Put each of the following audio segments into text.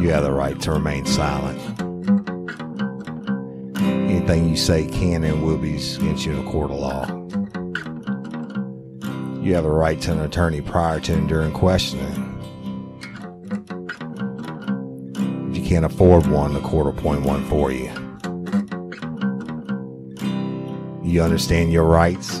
You have the right to remain silent. Anything you say can and will be against you in a court of law. You have the right to an attorney prior to and during questioning. If you can't afford one, the court will appoint one for you. You understand your rights?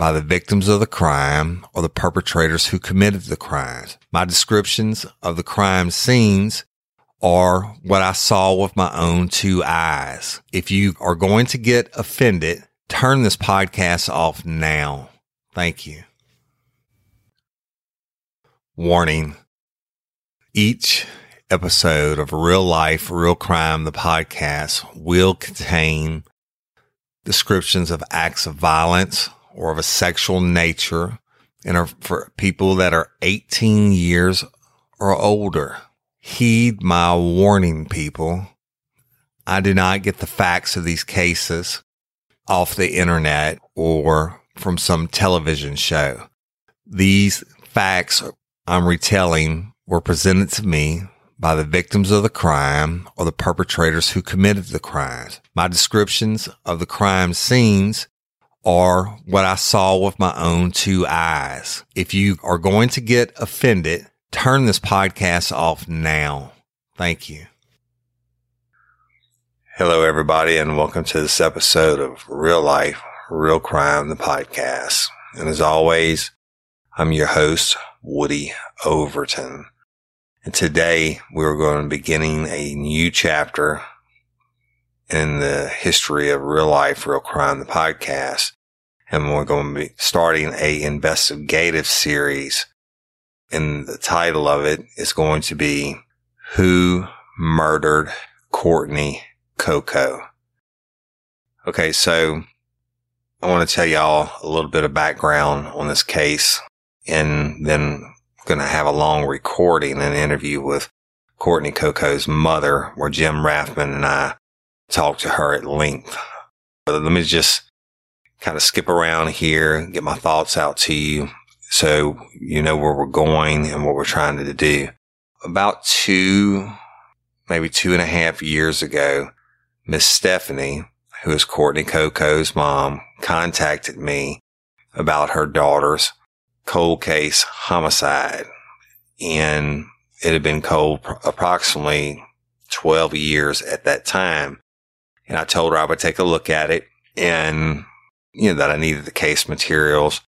by the victims of the crime or the perpetrators who committed the crimes. My descriptions of the crime scenes are what I saw with my own two eyes. If you are going to get offended, turn this podcast off now. Thank you. Warning. Each episode of Real Life, Real Crime, the podcast will contain descriptions of acts of violence or of a sexual nature and are for people that are 18 years or older. Heed my warning, people. I do not get the facts of these cases off the internet or from some television show. These facts I'm retelling were presented to me by the victims of the crime or the perpetrators who committed the crimes. My descriptions of the crime scenes are what I saw with my own two eyes. If you are going to get offended, turn this podcast off now. Thank you. Hello, everybody, and welcome to this episode of Real Life, Real Crime, the podcast. And as always, I'm your host, Woody Overton. And today we're going to be beginning a new chapter in the history of real life, real crime, the podcast. And we're going to be starting a investigative series. And the title of it is going to be Who Murdered Courtney Coco? Okay. So I want to tell y'all a little bit of background on this case and then going to have a long recording and interview with Courtney Coco's mother, where Jim Rathman and I talked to her at length. But let me just kind of skip around here, get my thoughts out to you so you know where we're going and what we're trying to do. About two, maybe two and a half years ago, Miss Stephanie, who is Courtney Coco's mom, contacted me about her daughter's cold case homicide. And it had been cold approximately 12 years at that time. And I told her I would take a look at it and, you know, that I needed the case materials,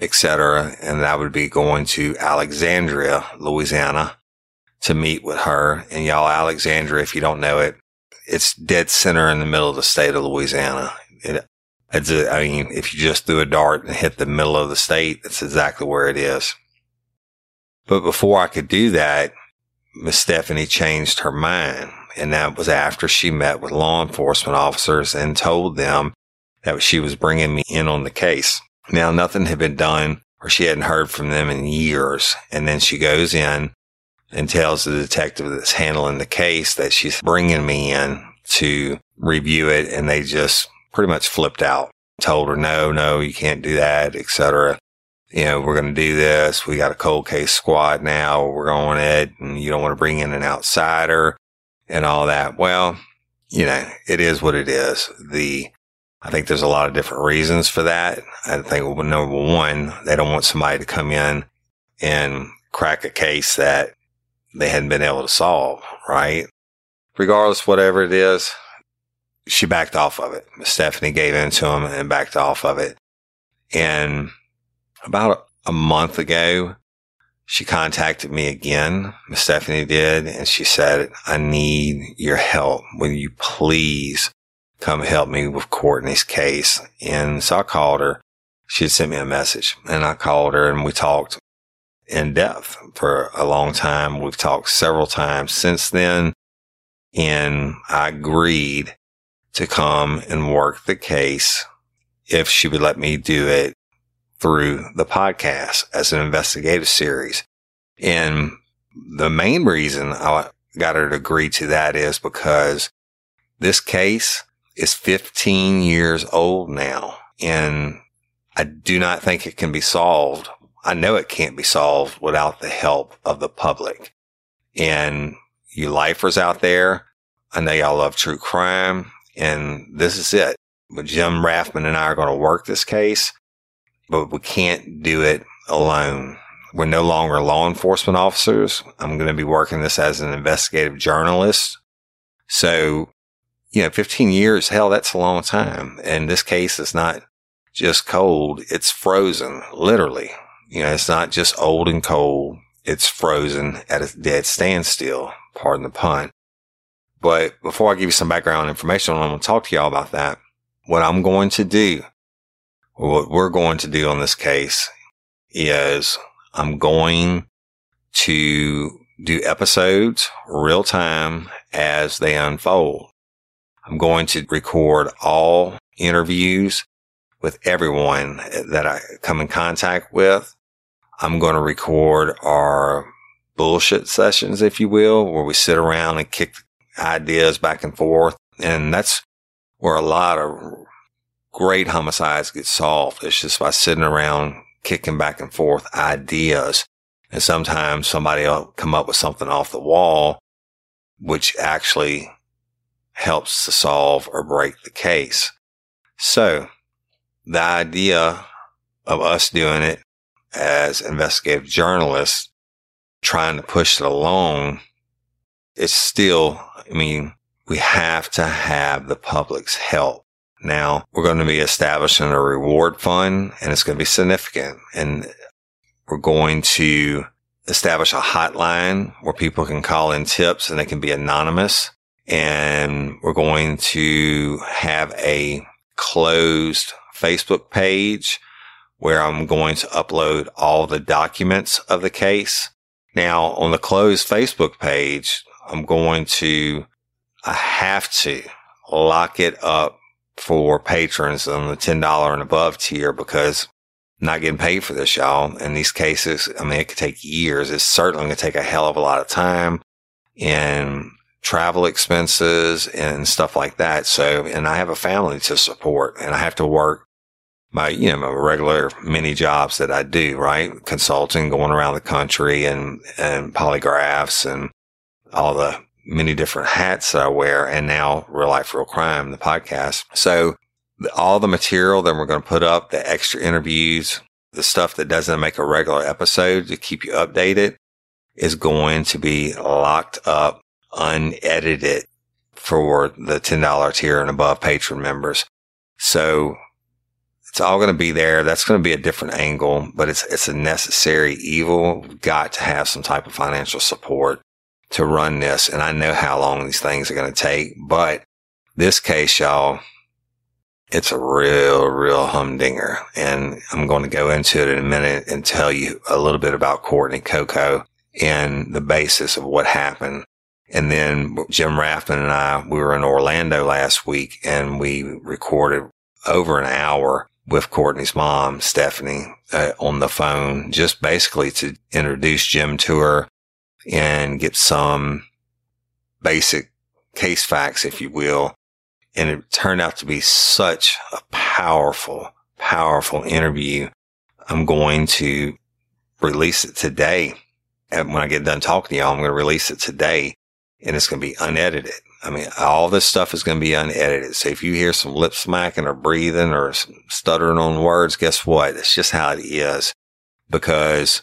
etc. And that I would be going to Alexandria, Louisiana to meet with her. And y'all, Alexandria, if you don't know it, it's dead center in the middle of the state of Louisiana. It it's a, I mean, if you just threw a dart and hit the middle of the state, that's exactly where it is. But before I could do that, Miss Stephanie changed her mind. And that was after she met with law enforcement officers and told them that she was bringing me in on the case. Now, nothing had been done or she hadn't heard from them in years. And then she goes in and tells the detective that's handling the case that she's bringing me in to review it. And they just pretty much flipped out, told her, no, no, you can't do that, etc. You know, we're going to do this. We got a cold case squad now. We're going it and you don't want to bring in an outsider and all that. Well, you know, it is what it is. The, I think there's a lot of different reasons for that. I think number one, they don't want somebody to come in and crack a case that they hadn't been able to solve, right? Regardless, whatever it is, she backed off of it. Stephanie gave in to him and backed off of it. And about a month ago, she contacted me again. Miss Stephanie did. And she said, I need your help. Will you please come help me with Courtney's case? And so I called her. She had sent me a message and I called her and we talked in depth for a long time. We've talked several times since then. And I agreed to come and work the case if she would let me do it through the podcast as an investigative series. And the main reason I got her to agree to that is because this case is 15 years old now and I do not think it can be solved. I know it can't be solved without the help of the public and you lifers out there. I know y'all love true crime and this is it. But Jim Rathman and I are going to work this case but we can't do it alone. We're no longer law enforcement officers. I'm going to be working this as an investigative journalist. So, you know, 15 years, hell, that's a long time. And this case is not just cold. It's frozen, literally. You know, it's not just old and cold. It's frozen at a dead standstill. Pardon the pun. But before I give you some background information, I'm going to talk to y'all about that. What I'm going to do what we're going to do on this case is I'm going to do episodes real time as they unfold. I'm going to record all interviews with everyone that I come in contact with. I'm going to record our bullshit sessions, if you will, where we sit around and kick ideas back and forth. And that's where a lot of great homicides get solved. It's just by sitting around kicking back and forth ideas. And sometimes somebody will come up with something off the wall, which actually helps to solve or break the case. So the idea of us doing it as investigative journalists, trying to push it along, it's still, I mean, we have to have the public's help. Now we're going to be establishing a reward fund and it's going to be significant. And we're going to establish a hotline where people can call in tips and they can be anonymous. And we're going to have a closed Facebook page where I'm going to upload all the documents of the case. Now on the closed Facebook page, I'm going to, I have to lock it up for patrons on the $10 and above tier because I'm not getting paid for this, y'all. In these cases, I mean, it could take years. It's certainly going to take a hell of a lot of time and travel expenses and stuff like that. So, and I have a family to support and I have to work my, you know, my regular mini jobs that I do, right? Consulting, going around the country and, and polygraphs and all the many different hats that I wear and now real life, real crime, the podcast. So all the material that we're going to put up, the extra interviews, the stuff that doesn't make a regular episode to keep you updated is going to be locked up, unedited for the $10 tier and above patron members. So it's all going to be there. That's going to be a different angle, but it's, it's a necessary evil. We've got to have some type of financial support to run this. And I know how long these things are going to take, but this case, y'all, it's a real, real humdinger. And I'm going to go into it in a minute and tell you a little bit about Courtney Coco and the basis of what happened. And then Jim Rathman and I, we were in Orlando last week and we recorded over an hour with Courtney's mom, Stephanie, uh, on the phone, just basically to introduce Jim to her, and get some basic case facts, if you will. And it turned out to be such a powerful, powerful interview. I'm going to release it today. And when I get done talking to y'all, I'm going to release it today and it's going to be unedited. I mean, all this stuff is going to be unedited. So if you hear some lip smacking or breathing or stuttering on words, guess what? It's just how it is because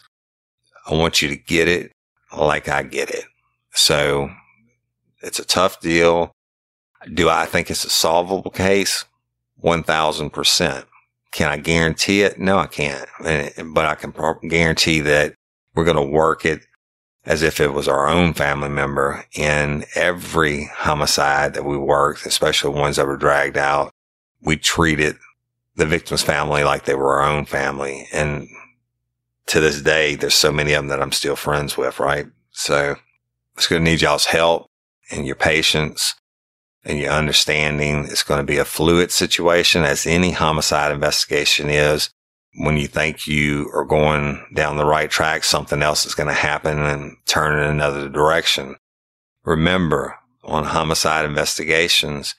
I want you to get it like I get it. So it's a tough deal. Do I think it's a solvable case? 1000%. Can I guarantee it? No, I can't. But I can guarantee that we're going to work it as if it was our own family member. in every homicide that we worked, especially ones that were dragged out, we treated the victim's family like they were our own family. And to this day, there's so many of them that I'm still friends with, right? So it's going to need y'all's help and your patience and your understanding. It's going to be a fluid situation as any homicide investigation is. When you think you are going down the right track, something else is going to happen and turn in another direction. Remember on homicide investigations,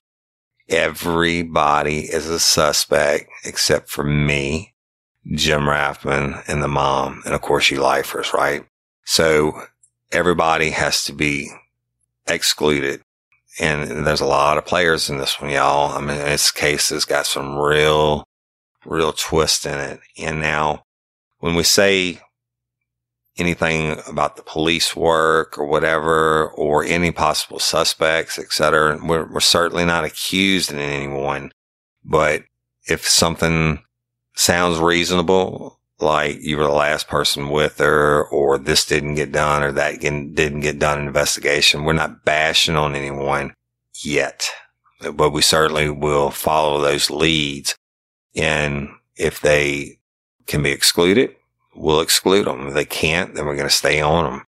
everybody is a suspect except for me, Jim Rathman and the mom. And of course you lifers, right? So everybody has to be excluded. And there's a lot of players in this one, y'all. I mean, this case has got some real, real twist in it. And now when we say anything about the police work or whatever, or any possible suspects, et cetera, we're, we're certainly not accusing anyone. But if something sounds reasonable, like you were the last person with her or this didn't get done or that didn't get done in investigation. We're not bashing on anyone yet, but we certainly will follow those leads. And if they can be excluded, we'll exclude them. If they can't, then we're going to stay on them.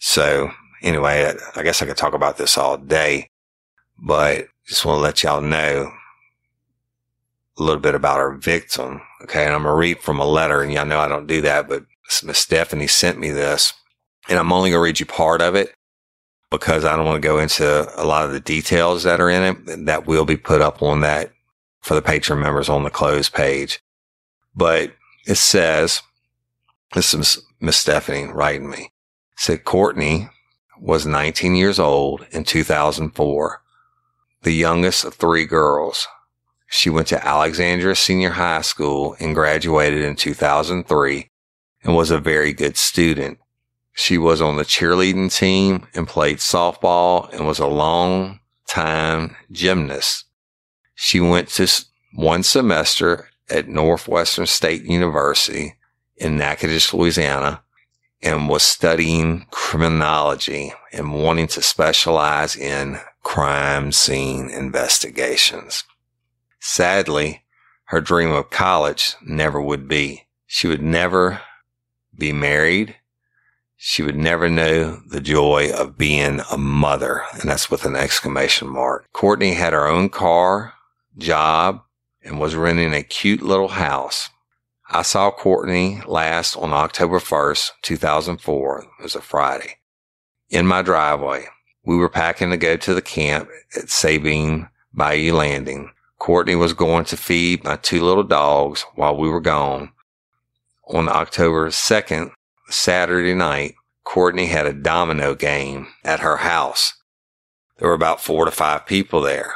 So anyway, I guess I could talk about this all day, but just want to let y'all know a little bit about our victim. Okay. And I'm going to read from a letter and y'all know I don't do that, but Miss Stephanie sent me this and I'm only going to read you part of it because I don't want to go into a lot of the details that are in it that will be put up on that for the patron members on the close page. But it says, this is Miss Stephanie writing me, said Courtney was 19 years old in 2004, the youngest of three girls. She went to Alexandria Senior High School and graduated in 2003 and was a very good student. She was on the cheerleading team and played softball and was a long time gymnast. She went to one semester at Northwestern State University in Natchitoches, Louisiana, and was studying criminology and wanting to specialize in crime scene investigations. Sadly, her dream of college never would be. She would never be married. She would never know the joy of being a mother. And that's with an exclamation mark. Courtney had her own car, job, and was renting a cute little house. I saw Courtney last on October 1st, 2004. It was a Friday in my driveway. We were packing to go to the camp at Sabine Bayou Landing. Courtney was going to feed my two little dogs while we were gone. On October 2nd, Saturday night, Courtney had a domino game at her house. There were about four to five people there.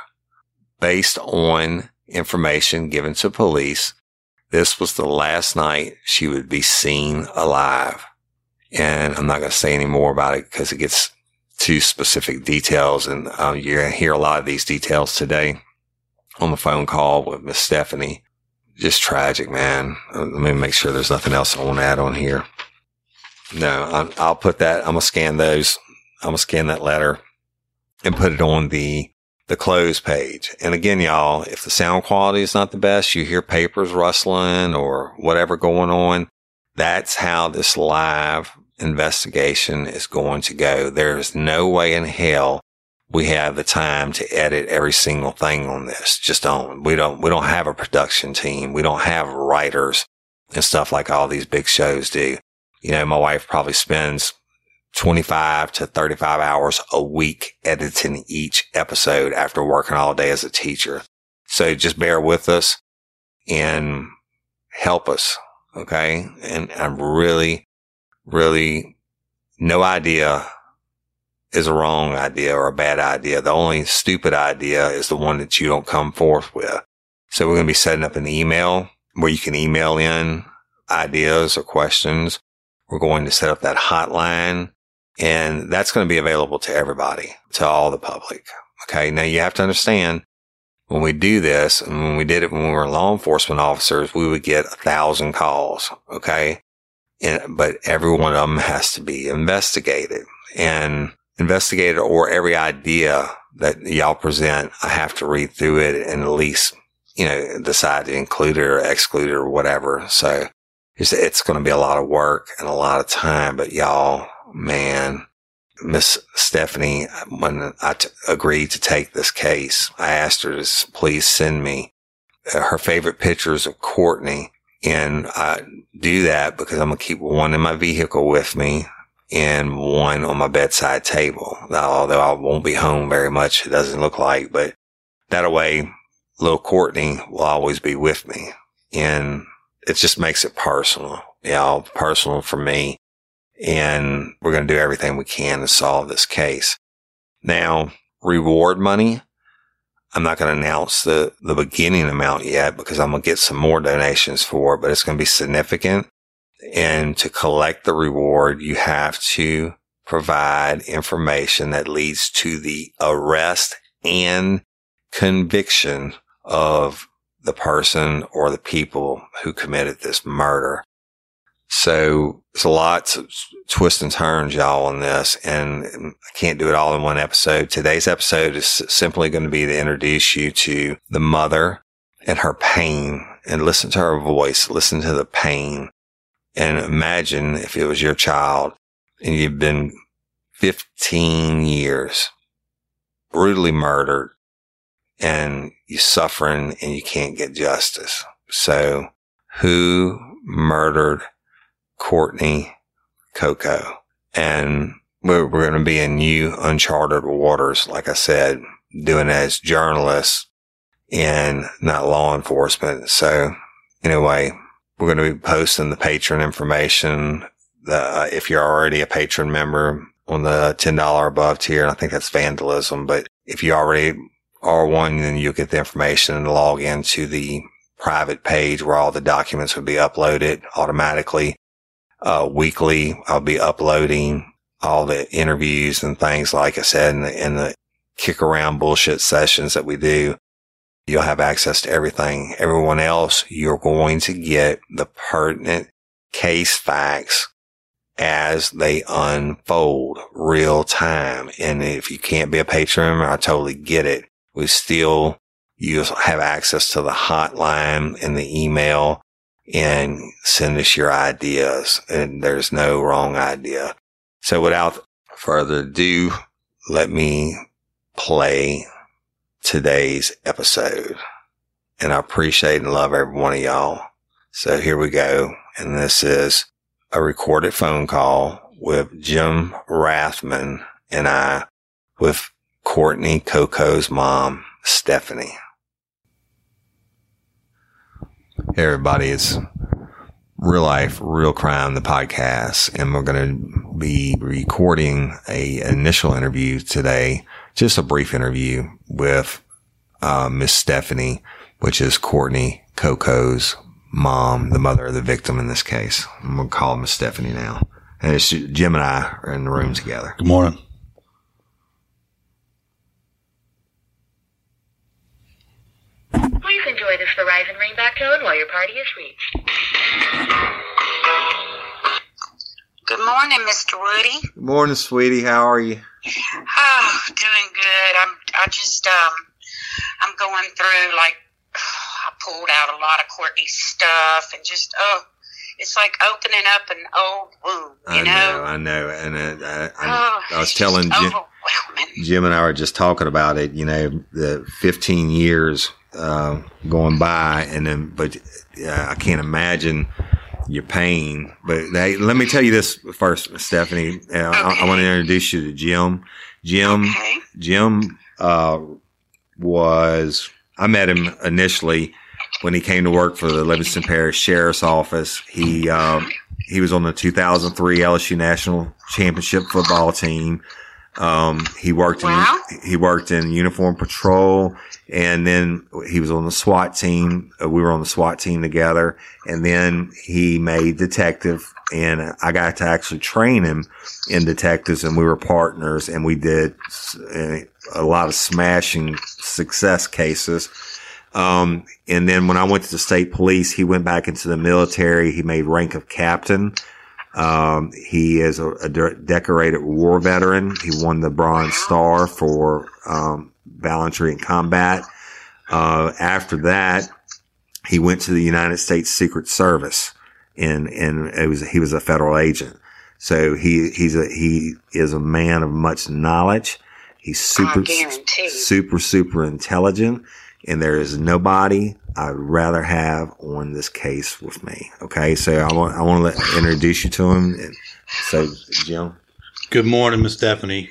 Based on information given to police, this was the last night she would be seen alive. And I'm not going to say any more about it because it gets too specific details and um, you're going to hear a lot of these details today on the phone call with Miss Stephanie. Just tragic, man. Uh, let me make sure there's nothing else I want to add on here. No, i will put that. I'm gonna scan those. I'm gonna scan that letter and put it on the the close page. And again, y'all, if the sound quality is not the best, you hear papers rustling or whatever going on. That's how this live investigation is going to go. There's no way in hell we have the time to edit every single thing on this. Just don't. We don't. We don't have a production team. We don't have writers and stuff like all these big shows do. You know, my wife probably spends 25 to 35 hours a week editing each episode after working all day as a teacher. So just bear with us and help us. Okay. And I'm really, really no idea is a wrong idea or a bad idea. The only stupid idea is the one that you don't come forth with. So we're going to be setting up an email where you can email in ideas or questions. We're going to set up that hotline and that's going to be available to everybody, to all the public. Okay. Now you have to understand when we do this, and when we did it when we were law enforcement officers, we would get a thousand calls. Okay. And, but every one of them has to be investigated and investigated or every idea that y'all present, I have to read through it and at least, you know, decide to include it or exclude it or whatever. So it's, it's going to be a lot of work and a lot of time, but y'all, man, Miss Stephanie, when I t- agreed to take this case, I asked her to please send me uh, her favorite pictures of Courtney. And I do that because I'm going to keep one in my vehicle with me and one on my bedside table. Although I won't be home very much, it doesn't look like, but that way, little Courtney will always be with me. And it just makes it personal, you know, personal for me. And we're going to do everything we can to solve this case. Now, reward money. I'm not going to announce the, the beginning amount yet because I'm going to get some more donations for it, but it's going to be significant. And to collect the reward, you have to provide information that leads to the arrest and conviction of the person or the people who committed this murder. So there's a lot of twists and turns, y'all, on this, and I can't do it all in one episode. Today's episode is simply going to be to introduce you to the mother and her pain and listen to her voice, listen to the pain and imagine if it was your child and you've been 15 years brutally murdered and you're suffering and you can't get justice. So who murdered Courtney Coco? And we're, we're going to be in new uncharted waters, like I said, doing as journalists and not law enforcement. So anyway, we're going to be posting the patron information. Uh, if you're already a patron member on the $10 above tier, I think that's vandalism. But if you already are one, then you'll get the information and log into the private page where all the documents would be uploaded automatically. Uh, weekly, I'll be uploading all the interviews and things, like I said, in the, in the kick around bullshit sessions that we do. You'll have access to everything. Everyone else, you're going to get the pertinent case facts as they unfold real time. And if you can't be a patron I totally get it. We still, you have access to the hotline and the email and send us your ideas. And there's no wrong idea. So without further ado, let me play today's episode. And I appreciate and love every one of y'all. So here we go. And this is a recorded phone call with Jim Rathman and I with Courtney Coco's mom, Stephanie. Hey everybody, it's Real Life, Real Crime, the podcast, and we're going to be recording a initial interview today just a brief interview with uh, Miss Stephanie, which is Courtney Coco's mom, the mother of the victim in this case. I'm going to call Miss Stephanie now. And it's Jim and I are in the room together. Good morning. Please enjoy this Verizon ringback tone while your party is reached. Good morning, Mr. Woody. Good morning, sweetie. How are you? Oh, doing good. I'm I just um I'm going through like I pulled out a lot of Courtney's stuff and just oh it's like opening up an old wound, you I know. know, I know. And uh, I, I, Oh, I was telling Jim. Jim and I were just talking about it, you know, the 15 years uh, going by, and then, but uh, I can't imagine your pain. But they, let me tell you this first, Stephanie. Uh, I, I want to introduce you to Jim. Jim, Okay. Jim uh, was, I met him initially when he came to work for the Livingston Parish Sheriff's Office. He, um, he was on the 2003 LSU National Championship football team. Um, he worked Wow. in, he worked in uniform patrol. And then he was on the SWAT team. Uh, we were on the SWAT team together. And then he made detective and I got to actually train him in detectives and we were partners and we did uh, a lot of smashing success cases. Um, and then when I went to the state police, he went back into the military. He made rank of captain. Um, he is a, a de- decorated war veteran. He won the Bronze Star for um, gallantry in combat. Uh, after that, he went to the United States Secret Service, and and it was he was a federal agent. So he he's a he is a man of much knowledge. He's super super super intelligent, and there is nobody I'd rather have on this case with me. Okay, so I want I want to introduce you to him. So Jim. Good morning, Miss Stephanie.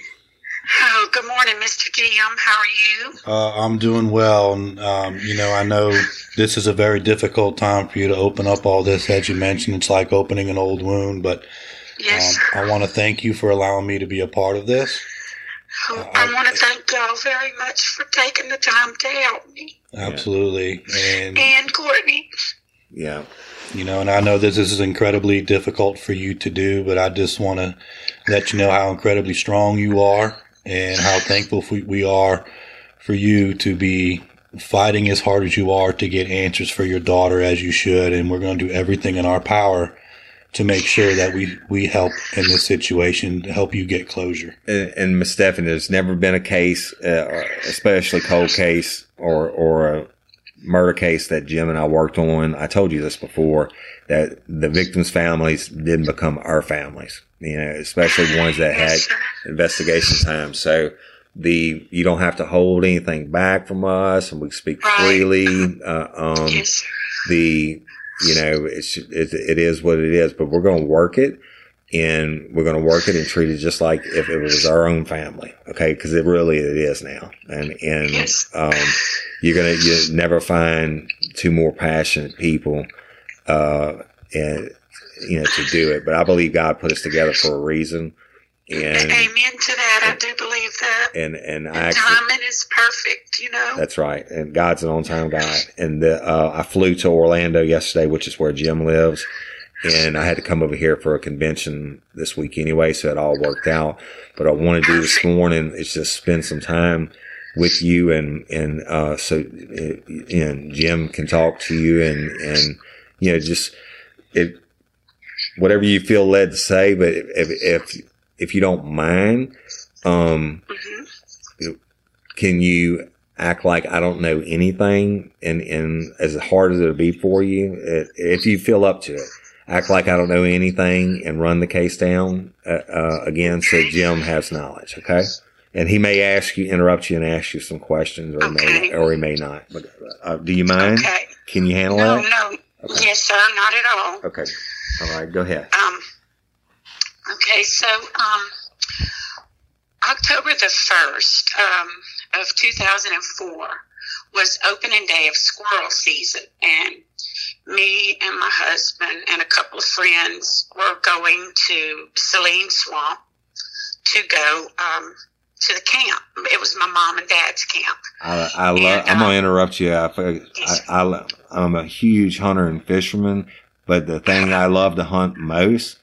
Oh, good morning, Mr. Jim. How are you? Uh, I'm doing well. And, um, you know, I know this is a very difficult time for you to open up all this. As you mentioned, it's like opening an old wound. But yes, um, I want to thank you for allowing me to be a part of this. Oh, uh, I want to thank y'all very much for taking the time to help me. Absolutely. And, and Courtney. Yeah. You know, and I know this is incredibly difficult for you to do, but I just want to let you know how incredibly strong you are and how thankful we are for you to be fighting as hard as you are to get answers for your daughter as you should. And we're going to do everything in our power to make sure that we, we help in this situation to help you get closure. And, and Miss Stephanie, there's never been a case, uh, especially cold case or, or a murder case that Jim and I worked on. I told you this before that the victims' families didn't become our families, you know, especially ones that had investigation time. So the, you don't have to hold anything back from us and we speak right. freely. Uh, um, yes. the, you know, it's, it, it is what it is, but we're going to work it and we're going to work it and treat it just like if it was our own family. Okay. Cause it really, it is now. And, and, yes. um, you're going to, you never find two more passionate people, uh, and, you know, to do it. But I believe God put us together for a reason. And amen to that. I do believe that. And and, I actually, timing is perfect. You know. That's right. And God's an on time God. And the, uh, I flew to Orlando yesterday, which is where Jim lives, and I had to come over here for a convention this week anyway, so it all worked out. But I want to do this morning is just spend some time with you and and uh, so and Jim can talk to you and and you know just it whatever you feel led to say, but if if if you don't mind, um, mm-hmm. can you act like I don't know anything and, and as hard as it'll be for you, if you feel up to it, act like I don't know anything and run the case down, uh, uh, again, so Jim has knowledge. Okay. And he may ask you, interrupt you and ask you some questions or, okay. may, or he may not. But, uh, do you mind? Okay. Can you handle no, that? No, no. Okay. Yes, sir. Not at all. Okay. All right. Go ahead. Um, Okay, so um, October the 1st um, of 2004 was opening day of squirrel season, and me and my husband and a couple of friends were going to Saline Swamp to go um, to the camp. It was my mom and dad's camp. I, I love. I'm gonna um, interrupt you. I, I, I, I'm a huge hunter and fisherman, but the thing I love to hunt most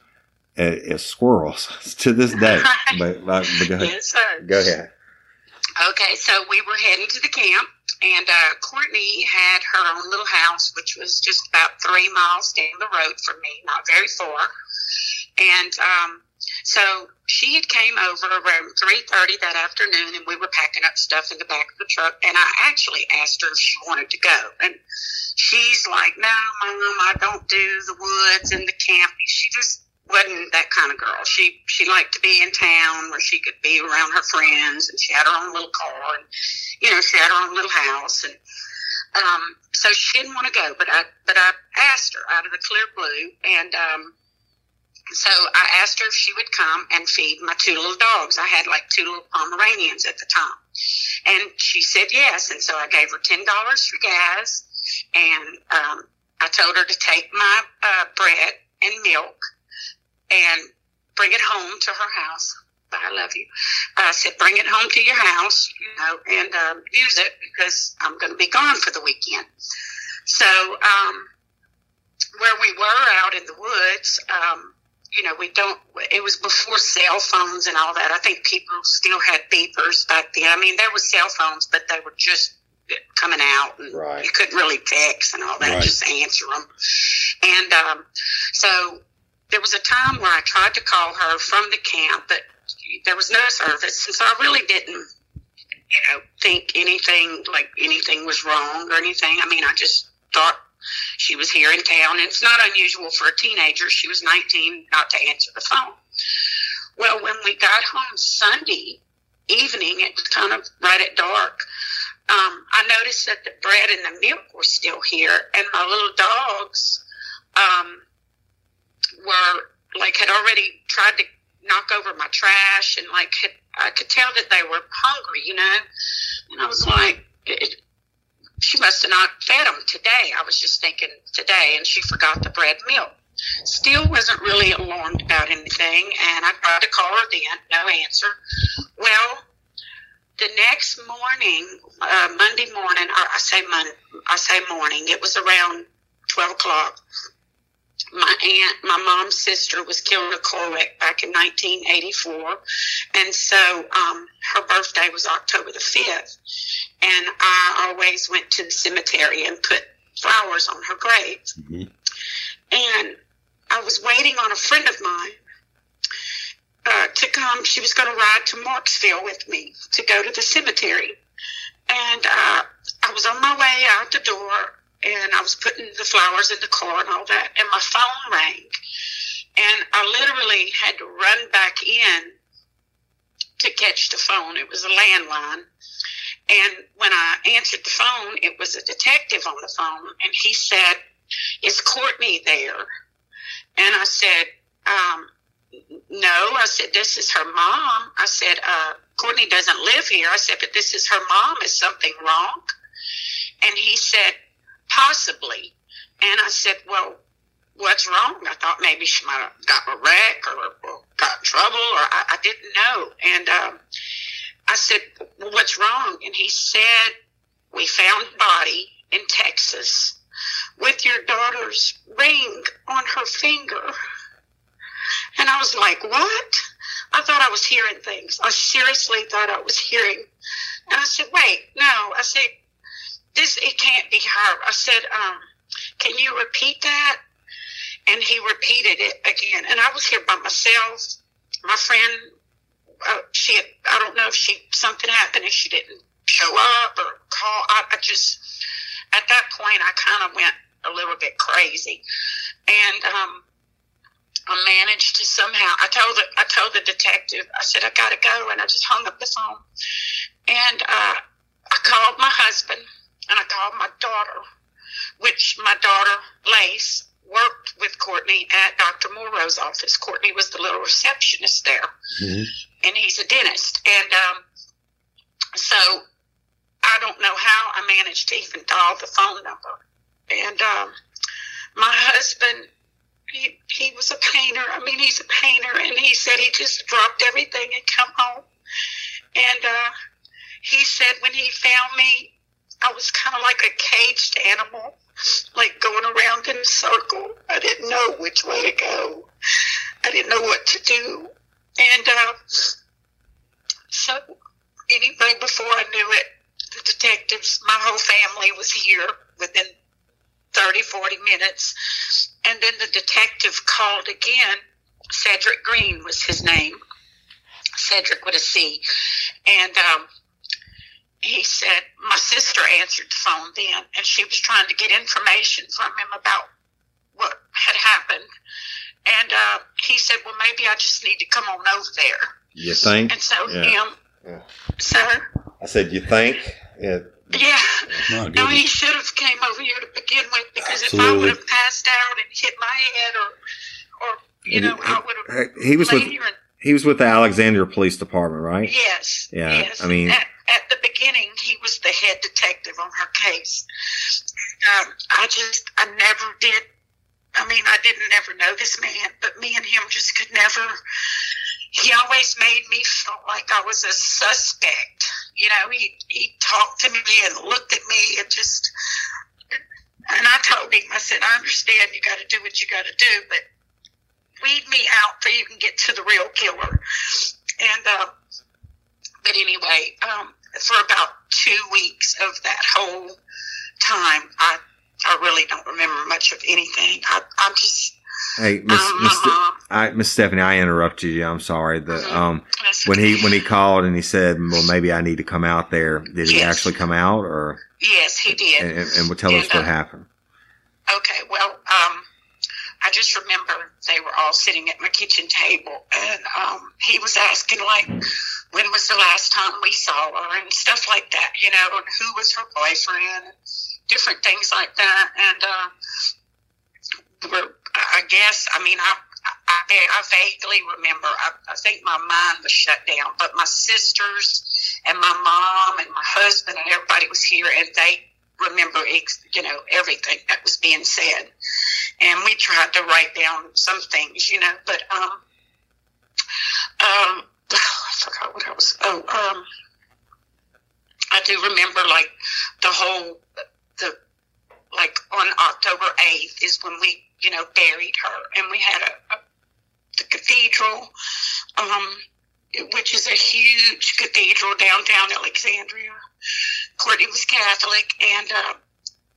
is squirrels to this day. but, but go ahead. Yes, sir. Go ahead. Okay, so we were heading to the camp, and uh, Courtney had her own little house, which was just about three miles down the road from me, not very far. And um, so she had came over around three thirty that afternoon, and we were packing up stuff in the back of the truck. And I actually asked her if she wanted to go, and she's like, "No, mom, I don't do the woods and the camping." She just wasn't that kind of girl. She she liked to be in town where she could be around her friends, and she had her own little car, and you know she had her own little house, and um, so she didn't want to go. But I but I asked her out of the clear blue, and um, so I asked her if she would come and feed my two little dogs. I had like two little Pomeranians at the time, and she said yes. And so I gave her ten dollars for gas, and um, I told her to take my uh, bread and milk and bring it home to her house I love you. I said, bring it home to your house, you know, and um, use it because I'm going to be gone for the weekend. So, um, where we were out in the woods, um, you know, we don't, it was before cell phones and all that. I think people still had beepers back then. I mean, there was cell phones, but they were just coming out and Right. you couldn't really text and all that, Right. just answer them. And, um, so there was a time where I tried to call her from the camp, but there was no service. And so I really didn't, you know, think anything like anything was wrong or anything. I mean, I just thought she was here in town. And it's not unusual for a teenager. She was 19 not to answer the phone. Well, when we got home Sunday evening, it was kind of right at dark. Um, I noticed that the bread and the milk were still here, and my little dogs um, were like had already tried to knock over my trash, and like had, I could tell that they were hungry, you know. And I was like, it, she must have not fed them today. I was just thinking today, and she forgot the bread and milk. Still wasn't really alarmed about anything, and I tried to call her then, no answer. Well, the next morning, uh, Monday morning, I, I say Mon- I say morning. It was around twelve o'clock. My aunt, my mom's sister, was killed in a car wreck back in 1984, and so um, her birthday was October the fifth. And I always went to the cemetery and put flowers on her grave. Mhm. And I was waiting on a friend of mine uh, to come. She was going to ride to Marksville with me to go to the cemetery. And uh, I was on my way out the door and I was putting the flowers in the car and all that. And my phone rang. And I literally had to run back in to catch the phone. It was a landline. And when I answered the phone, it was a detective on the phone. And he said, Is Courtney there? And I said, um, no, I said, this is her mom. I said, uh, Courtney doesn't live here. I said, but this is her mom. Is something wrong? And he said, possibly. And I said, well, what's wrong? I thought maybe she might have got a wreck or, or got in trouble or I, I didn't know. And, um, I said, well, what's wrong? And he said, we found body in Texas with your daughter's ring on her finger. And I was like, what? I thought I was hearing things. I seriously thought I was hearing. And I said, wait, no. I said, this, it can't be her. I said, um, can you repeat that? And he repeated it again. And I was here by myself. My friend, uh, she had, I don't know if she, something happened and she didn't show up or call. I, I just, at that point, I kind of went a little bit crazy. And, um, I managed to somehow. I told the I told the detective. I said I gotta go, and I just hung up the phone. And uh, I called my husband, and I called my daughter, which my daughter Lace worked with Courtney at Dr. Morrow's office. Courtney was the little receptionist there, Mhm. and he's a dentist. And um, so I don't know how I managed to even dial the phone number. And um, my husband he he was a painter. I mean, he's a painter, and he said he just dropped everything and come home. And uh, he said when he found me, I was kind of like a caged animal, like going around in a circle. I didn't know which way to go. I didn't know what to do, and uh, so anyway, before I knew it, the detectives, my whole family was here within 30, 40 minutes. And then the detective called again. Cedric Green was his name. Cedric with a C. And um, he said, my sister answered the phone then, and she was trying to get information from him about what had happened. And uh, he said, well, maybe I just need to come on over there. You think? And so Yeah. him, Yeah. sir, I said, you think? Yeah. Yeah, My no, he should have came over here to begin with because if I would have passed out and hit my head or, or you And know, he- I would have He was with and he was with the Alexandria Police Department, right? Yes. Yeah, Yes. I mean- at, at the beginning, he was the head detective on her case. Um, I just, I never did. I mean, I didn't ever know this man, but me and him just could never he always made me feel like I was a suspect. You know, he he talked to me and looked at me and just. And I told him, I said, I understand you got to do what you got to do, but weed me out so you can get to the real killer. And uh, but anyway, um, for about two weeks of that whole time, I I really don't remember much of anything. I I'm just Hey, Miss um, Miss, uh-huh. I, Miss Stephanie, I interrupted you. I'm sorry. The Mhm. um when he when he called and he said, "Well, maybe I need to come out there." Did he actually come out, or yes, he did. and, and, and well, tell us Yeah. what happened? Okay, well, um, I just remember they were all sitting at my kitchen table, and um, he was asking like, when was the last time we saw her, and stuff like that, you know, and who was her boyfriend, and different things like that, and uh, were, I guess, I mean, I. I, I vaguely remember. I, I think my mind was shut down, but my sisters and my mom and my husband and everybody was here, and they remember, you know, everything that was being said. And we tried to write down some things, you know, but um, um, I forgot what I was. Oh, um, I do remember like the whole the like on October eighth is when we, you know, buried her, and we had a, a the cathedral, um, which is a huge cathedral downtown Alexandria. Courtney was Catholic, and uh,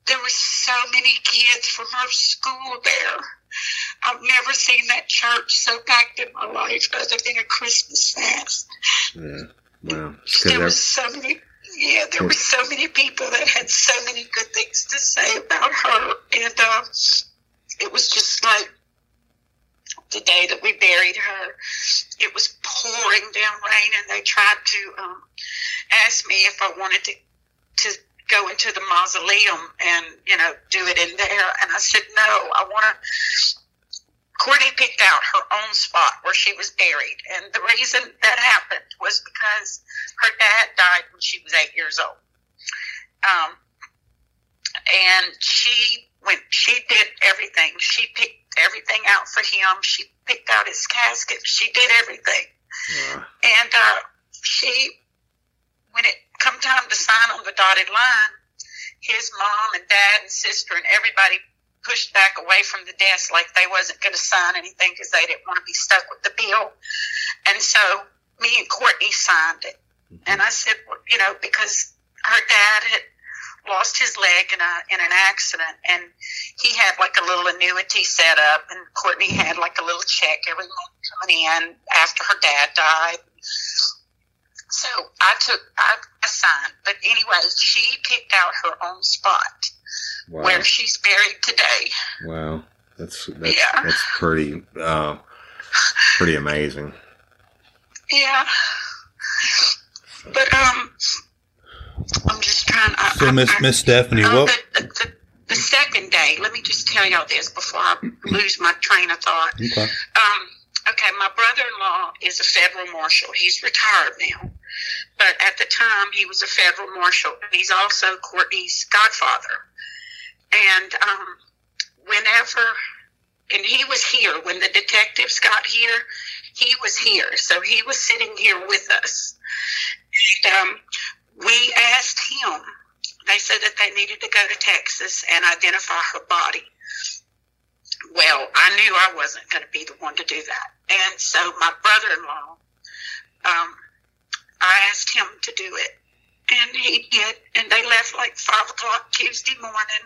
there were so many kids from her school there. I've never seen that church so packed in my life other than a Christmas mass. Yeah. Well, There were so many, yeah, there were so many people that had so many good things to say about her, and uh, it was just like the day that we buried her. It was pouring down rain, and they tried to um, ask me if I wanted to to go into the mausoleum and you know do it in there, and I said no. I want to. Courtney picked out her own spot where she was buried, and the reason that happened was because her dad died when she was eight years old. Um, and she went, she did everything. She picked everything out for him. She picked out his casket. She did everything. uh, And uh, she, when it come time to sign on the dotted line, his mom and dad and sister and everybody pushed back away from the desk like they wasn't going to sign anything because they didn't want to be stuck with the bill. And so me and Courtney signed it. And I said, well, you know, because her dad had lost his leg in a in an accident, and he had like a little annuity set up, and Courtney had like a little check every month coming in after her dad died. So I took I, I signed, but anyway, she picked out her own spot wow, where she's buried today. wow, that's that's Yeah. that's pretty uh, pretty amazing. Yeah, but um, I, So, Miss Miss Stephanie, Uh, what? the, the, the second day, let me just tell y'all this before I lose my train of thought. Okay. Um, okay, my brother-in-law is a federal marshal. He's retired now, but at the time he was a federal marshal. He's also Courtney's godfather, and um, whenever, and he was here when the detectives got here. He was here, so he was sitting here with us. And, um, we asked him. They said that they needed to go to Texas and identify her body. Well, I knew I wasn't going to be the one to do that. And so my brother in law, um, I asked him to do it. And he did. And they left like 5 o'clock Tuesday morning,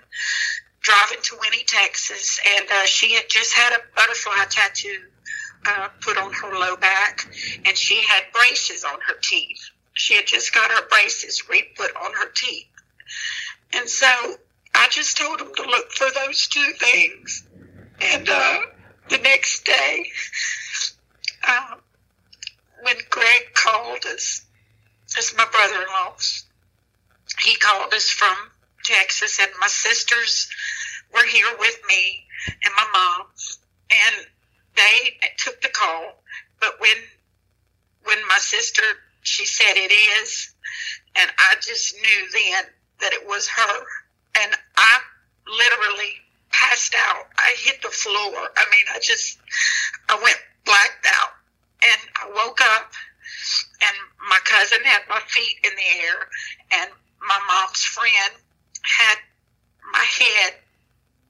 driving to Winnie, Texas. And uh, she had just had a butterfly tattoo uh, put on her low back. And she had braces on her teeth. She had just got her braces re-put on her teeth. And so I just told him to look for those two things. And uh, the next day, um, when Greg called us, that's my brother-in-law, he called us from Texas, and my sisters were here with me and my mom, and they took the call. But when when my sister she said it is, and I just knew then that it was her, and I literally passed out. I hit the floor. I mean, I just, I went blacked out. And I woke up and my cousin had my feet in the air and my mom's friend had my head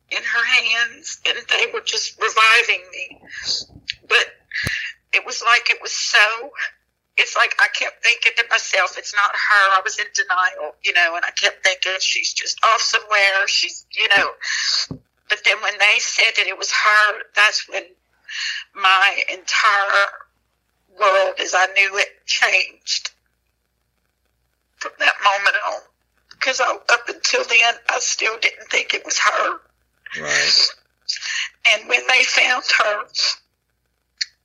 in her hands and they were just reviving me. But it was like it was so it's like I kept thinking to myself, it's not her. I was in denial, you know, and I kept thinking she's just off somewhere. She's, you know. But then when they said that it was her, that's when my entire world, as I knew it, changed from that moment on. Because up until then, I still didn't think it was her. Right. And when they found her,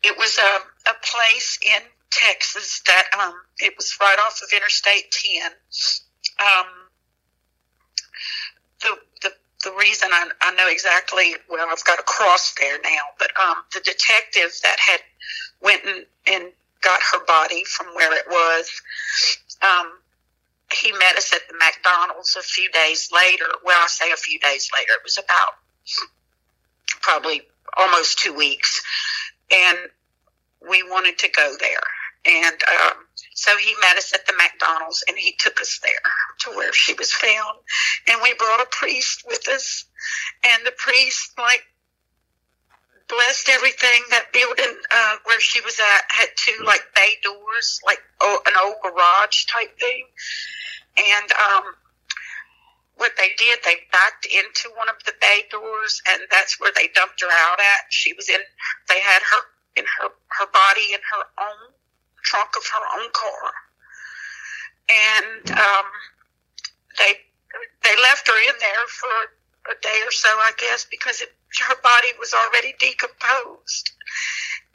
it was a, a place in Texas that um, it was right off of Interstate 10. Um, the, the, the reason I, I know exactly, well, I've got a cross there now, but um, the detective that had went and, and got her body from where it was, um, he met us at the McDonald's a few days later. Well, I say a few days later. It was about probably almost two weeks. And we wanted to go there. And um, so he met us at the McDonald's and he took us there to where she was found. And we brought a priest with us. And the priest, like, blessed everything. That building uh, where she was at had two, like, bay doors, like oh, an old garage type thing. And um, what they did, they backed into one of the bay doors, and that's where they dumped her out at. She was in, they had her in her, her body in her own trunk of her own car. And um, they they left her in there for a day or so, I guess, because it, her body was already decomposed.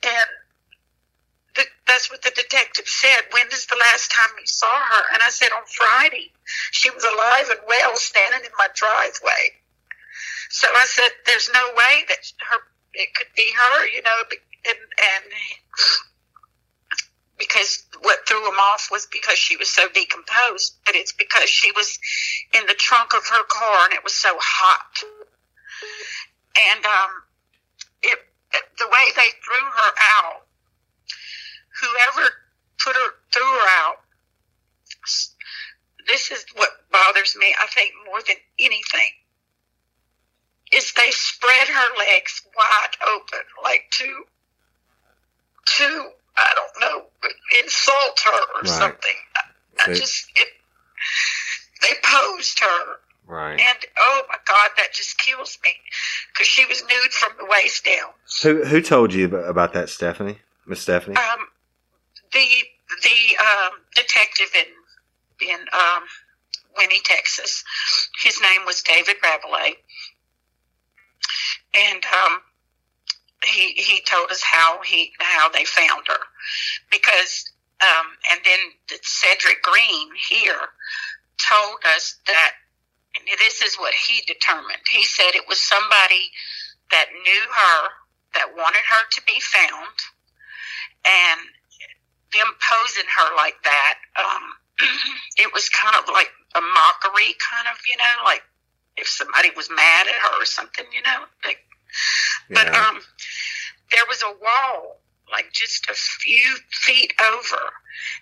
And that's what the detective said. When is the last time you saw her? And I said, on Friday. She was alive and well standing in my driveway. So I said, there's no way that her, it could be her, you know, and, and because what threw him off was because she was so decomposed, but it's because she was in the trunk of her car and it was so hot. And um, it, the way they threw her out, whoever put her threw her out, this is what bothers me. I think more than anything is they spread her legs wide open, like to to I don't know, insult her or Right. something. I, I just, it, they posed her. Right. And oh my God, that just kills me because she was nude from the waist down. Who who told you about that, Stephanie? Miss Stephanie? Um, the the um, detective in in um, Winnie, Texas, his name was David Rabelais, and um, he he told us how he how they found her because um, and then Cedric Green here told us that this is what he determined. He said it was somebody that knew her that wanted her to be found and them posing her like that, um, it was kind of like a mockery, kind of, you know, like if somebody was mad at her or something, you know. Like, But Yeah. um, there was a wall, like just a few feet over,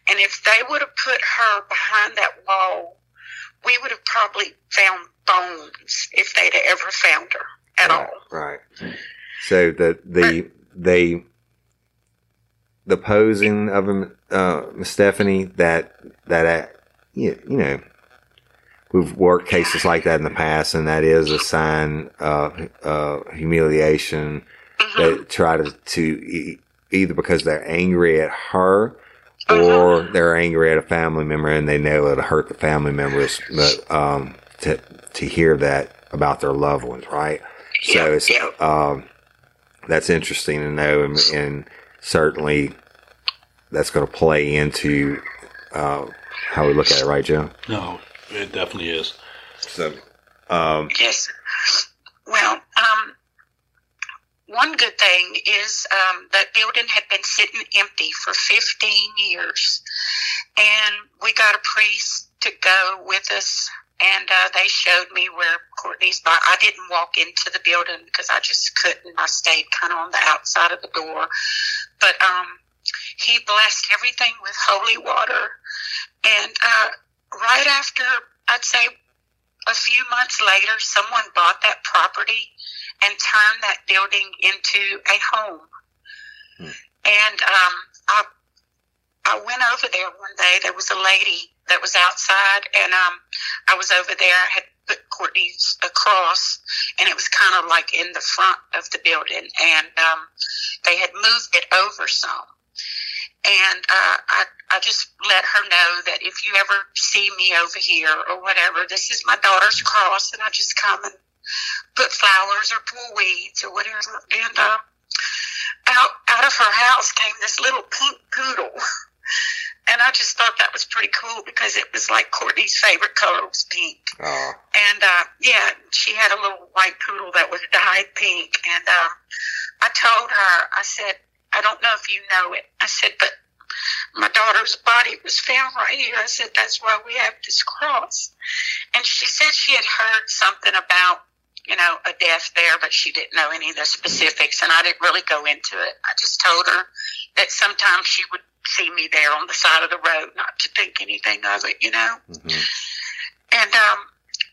and if they would have put her behind that wall, we would have probably found bones if they'd have ever found her at right, all. Right. So the the they the posing of him, uh, Stephanie, that that uh, you, you know, we've worked cases like that in the past, and that is a sign of uh, humiliation. Mhm. They try to to e- either because they're angry at her. Or they're angry at a family member and they know it'll hurt the family members, but um, to to hear that about their loved ones, right? So it's yeah. um, that's interesting to know, and, and certainly that's going to play into uh, how we look at it, right, Joe? No, it definitely is. So, um, Yes. Well, um, one good thing is um, that building had been sitting empty for 15 years, and we got a priest to go with us, and uh, they showed me where Courtney's body. I didn't walk into the building because I just couldn't. I stayed kind of on the outside of the door, but um, he blessed everything with holy water. And uh, right after, I'd say a few months later, someone bought that property and turned that building into a home. Hmm. And um, I, I went over there one day. There was a lady that was outside, and um, I was over there. I had put Courtney's a cross, and it was kind of like in the front of the building, and um, they had moved it over some. And uh, I, I just let her know that if you ever see me over here or whatever, this is my daughter's cross, and I just come and put flowers or pull weeds or whatever. And uh, out out of her house came this little pink poodle. And I just thought that was pretty cool because it was like Courtney's favorite color was pink. Oh, And uh, yeah, she had a little white poodle that was dyed pink. And uh, I told her, I said, I don't know if you know it. I said, but my daughter's body was found right here. I said, that's why we have this cross. And she said she had heard something about, you know, a death there, but she didn't know any of the specifics. And I didn't really go into it. I just told her that sometimes she would see me there on the side of the road, not to think anything of it, you know. hmm And um,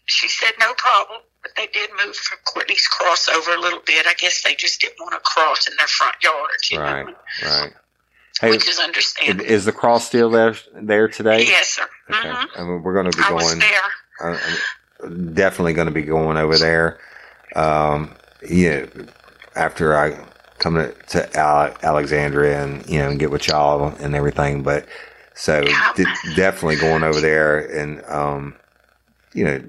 she said no problem, but they did move from Courtney's cross over a little bit. I guess they just didn't want to cross in their front yard, you right, know, right. Hey, which is understandable. is the cross still there there today? yes, sir. Okay. hmm I mean, we're going to be I going. there. I'm definitely going to be going over there. Um, yeah, after I come to, to Alexandria and you know and get with y'all and everything. But so Yeah. de- definitely going over there and um, you know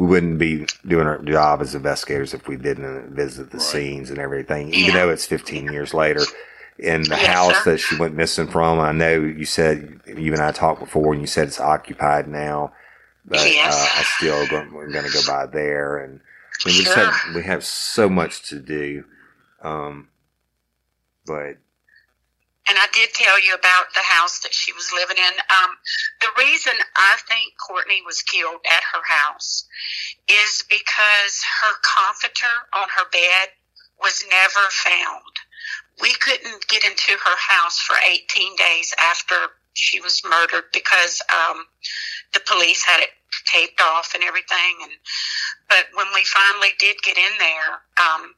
we wouldn't be doing our job as investigators if we didn't visit the Right. scenes and everything. Even Yeah. though it's 15 years later. In the Yes, house sir. that she went missing from, I know you said you and I talked before, and you said it's occupied now but Yes. uh, I still go, we're going to go by there, and we just Sure. have we have so much to do. Um, but And I did tell you about the house that she was living in. Um, the reason I think Courtney was killed at her house is because her comforter on her bed was never found. We couldn't get into her house for 18 days after she was murdered because um, the police had it taped off and everything. And but when we finally did get in there, um,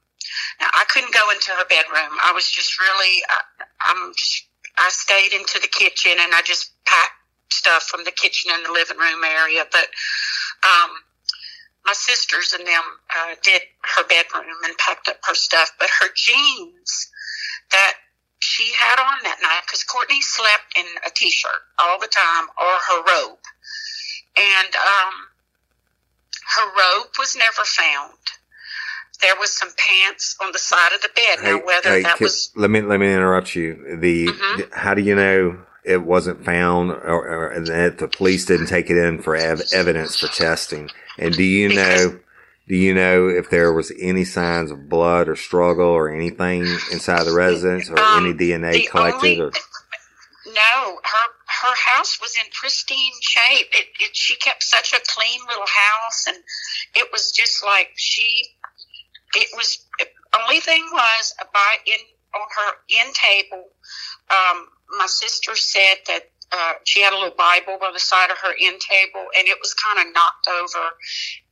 now, I couldn't go into her bedroom. I was just really, I, I'm just, I stayed into the kitchen and I just packed stuff from the kitchen and the living room area. But um, my sisters and them uh, did her bedroom and packed up her stuff. But her jeans that she had on that night, because Courtney slept in a t-shirt all the time or her robe. And um, her robe was never found. There was some pants on the side of the bed. now, whether hey, that was let me let me interrupt you. The Mhm. how do you know it wasn't found, or, or that the police didn't take it in for ev- evidence for testing? And do you Because- know? Do you know if there was any signs of blood or struggle or anything inside the residence, or Um, any DNA collected? only- or no, her her house was in pristine shape. It, it she kept such a clean little house, and it was just like she. It was only thing was by in on her end table. Um, my sister said that uh, she had a little Bible by the side of her end table, and it was kind of knocked over,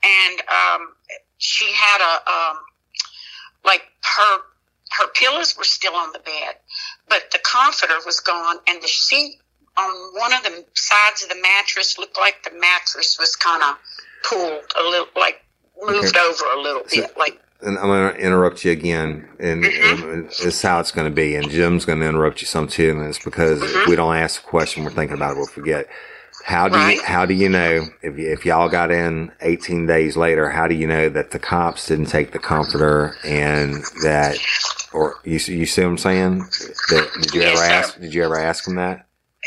and um, she had a um, like her her pillows were still on the bed, but the comforter was gone, and the sheet on one of the sides of the mattress looked like the mattress was kind of pulled a little, like moved over a little So- bit, like and I'm going to interrupt you again, and, Mhm. and it's how it's going to be. And Jim's going to interrupt you some too, and it's because if we don't ask a question, we're thinking about it, we'll forget. How do you how do you know if y- if y'all got in 18 days later? How do you know that the cops didn't take the comforter and that, or you see- you see what I'm saying? That, did you Yes, ever sir. ask? Did you ever ask them that?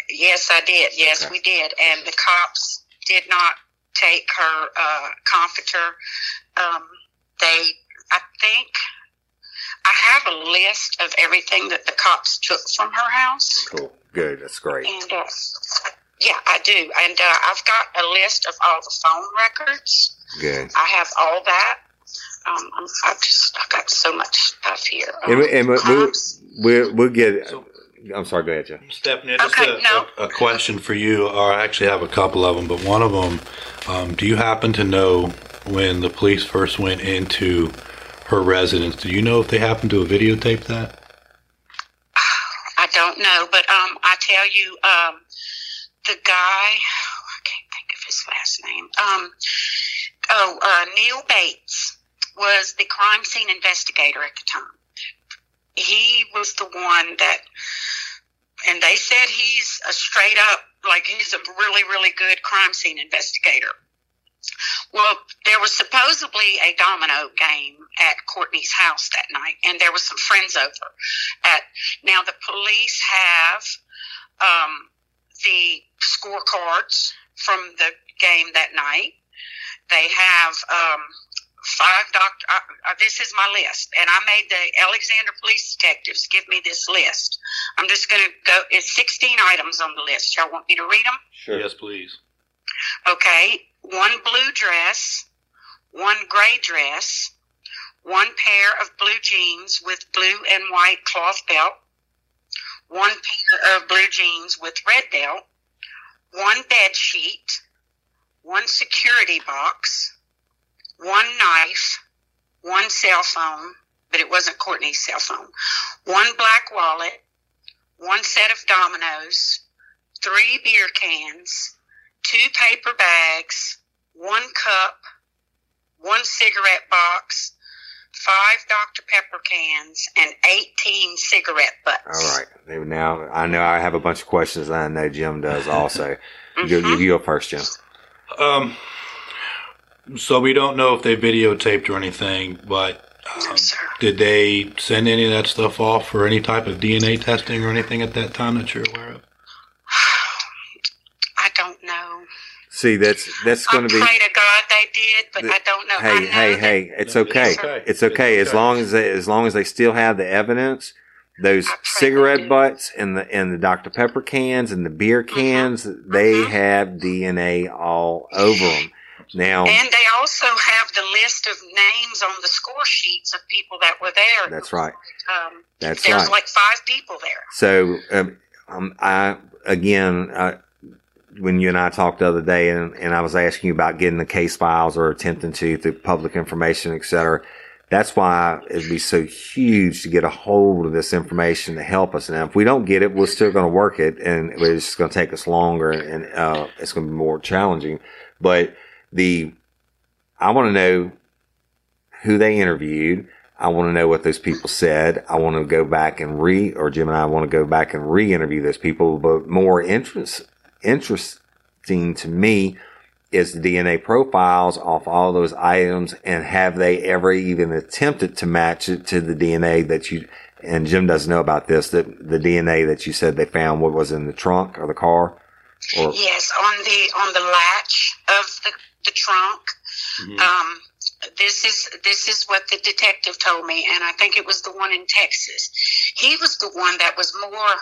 Yes, I did. Yes, Okay. we did. And the cops did not take her uh, comforter. Um, they, think, I have a list of everything that the cops took from her house. Cool, good, that's great. And uh, yeah, I do. And uh, I've got a list of all the phone records. Good. I have all that. Um, I'm, I've just I've got so much stuff here. Um, And, we- and we- we'll, we'll we'll get So- I'm sorry. Go ahead, Jeff. Stephanie, just Okay, a, no. a, a question for you, or I actually have a couple of them, but one of them, um, do you happen to know when the police first went into her residence? Do you know if they happened to have videotaped that? I don't know, but um, I tell you, um, the guy, I can't think of his last name. Um, oh, uh, Neil Bates was the crime scene investigator at the time. He was the one that, and they said he's a straight up, like he's a really, really good crime scene investigator. Well, there was supposedly a domino game at Courtney's house that night, and there was some friends over. At now, the police have um, the scorecards from the game that night. They have um, five doctor. Uh, uh, this is my list, and I made the Alexandria police detectives give me this list. I'm just going to go. It's 16 items on the list. Y'all want me to read them? Sure. Yes, please. Okay, one blue dress, one gray dress, one pair of blue jeans with blue and white cloth belt, one pair of blue jeans with red belt, one bed sheet, one security box, one knife, one cell phone, but it wasn't Courtney's cell phone, one black wallet, one set of dominoes, three beer cans, two paper bags, one cup, one cigarette box, five Dr. Pepper cans, and 18 cigarette butts. All right. Now I know I have a bunch of questions. and I know Jim does also. You, go, Mhm. you go first, Jim. Um, so we don't know if they videotaped or anything, but um, sir. did they send any of that stuff off for any type of DNA testing or anything at that time that you're aware of? I don't know. See, that's that's going to be. pray to God they did, but The- I don't know. I Hey, know hey, that- hey! It's No, okay. it's okay. It's okay It's as okay. long as they as long as they still have the evidence. Those I pray they cigarette butts and the and the Dr Pepper cans and the beer cans, they Mhm. have DNA all over them. Now, And they also have the list of names on the score sheets of people that were there. That's right. Um, that's there's right. like five people there. So, um, um, I again, uh, when you and I talked the other day, and, and I was asking you about getting the case files or attempting to through public information, et cetera. That's why it'd be so huge to get a hold of this information to help us. Now, if we don't get it, we're still going to work it, and it's just going to take us longer, and uh, it's going to be more challenging. But the I want to know who they interviewed. I want to know what those people said. I want to go back and re, or Jim and I want to go back and re-interview those people. But more interest, interesting to me is the DNA profiles off all those items, and have they ever even attempted to match it to the DNA that you? And Jim doesn't know about this. That the DNA that you said they found, what was in the trunk or the car, or Yes, on the on the latch of the, the trunk. Mhm. Um, this is this is what the detective told me, and I think it was the one in Texas. He was the one that was more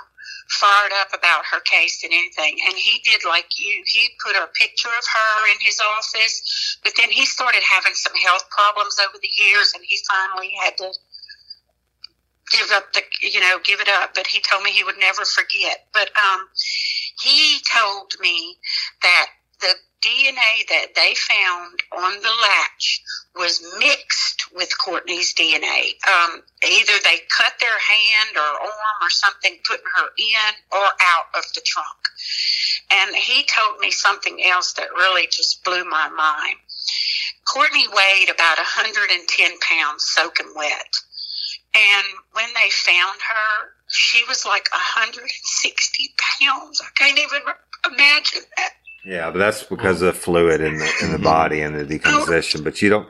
fired up about her case than anything, and he did like you. He put a picture of her in his office, but then he started having some health problems over the years, and he finally had to give up the you know give it up. But he told me he would never forget. But um he told me that the DNA that they found on the latch was mixed with Courtney's DNA. Um, either they cut their hand or arm or something, putting her in or out of the trunk. And he told me something else that really just blew my mind. Courtney weighed about 110 pounds soaking wet. And when they found her, she was like 160 pounds. I can't even imagine that. Yeah, but that's because of the fluid in the in the body and the decomposition. But you don't.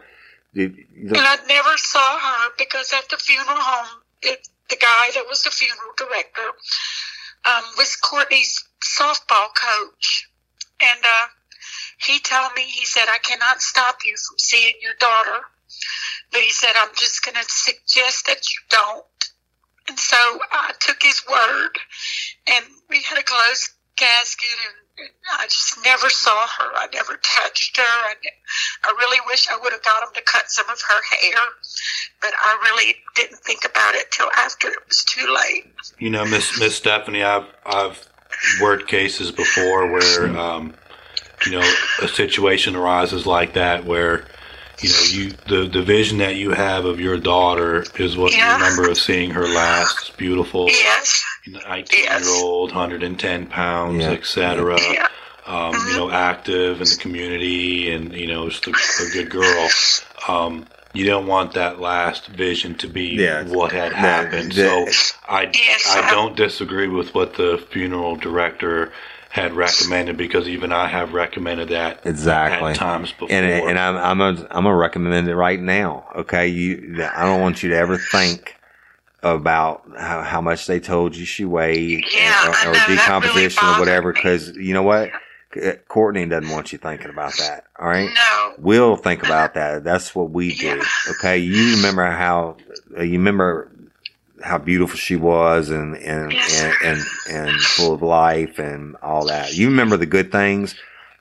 You, you And don't I never saw her because at the funeral home, it, the guy that was the funeral director um, was Courtney's softball coach. And uh, he told me, he said, I cannot stop you from seeing your daughter. But he said, I'm just going to suggest that you don't. And so I took his word and we had a closed casket and and I just never saw her. I never touched her. I, I really wish I would have got him to cut some of her hair. but I really didn't think about it till after it was too late. You know, Miss Miss Stephanie, I've I've worked cases before where um, you know a situation arises like that where you know you the the vision that you have of your daughter is what Yeah. you remember of seeing her last beautiful Yes, 19 Yes. year old 110 pounds Yeah. etc yeah, um, you know active in the community and you know just a, a good girl um, you don't want that last vision to be Yeah. what had happened the- so I, Yes, I I- don't disagree with what the funeral director had recommended because even I have recommended that Exactly. at times before. and and I'm I'm a, I'm gonna recommend it right now. Okay, you I don't want you to ever think about how, how much they told you she weighed Yeah, or, or that really decomposition or whatever. Because you know what, Courtney doesn't want you thinking about that. All right, no, we'll think about that. That's what we do. Yeah. Okay, you remember how uh, you remember how beautiful she was and and, Yes. and and and full of life and all that. You remember the good things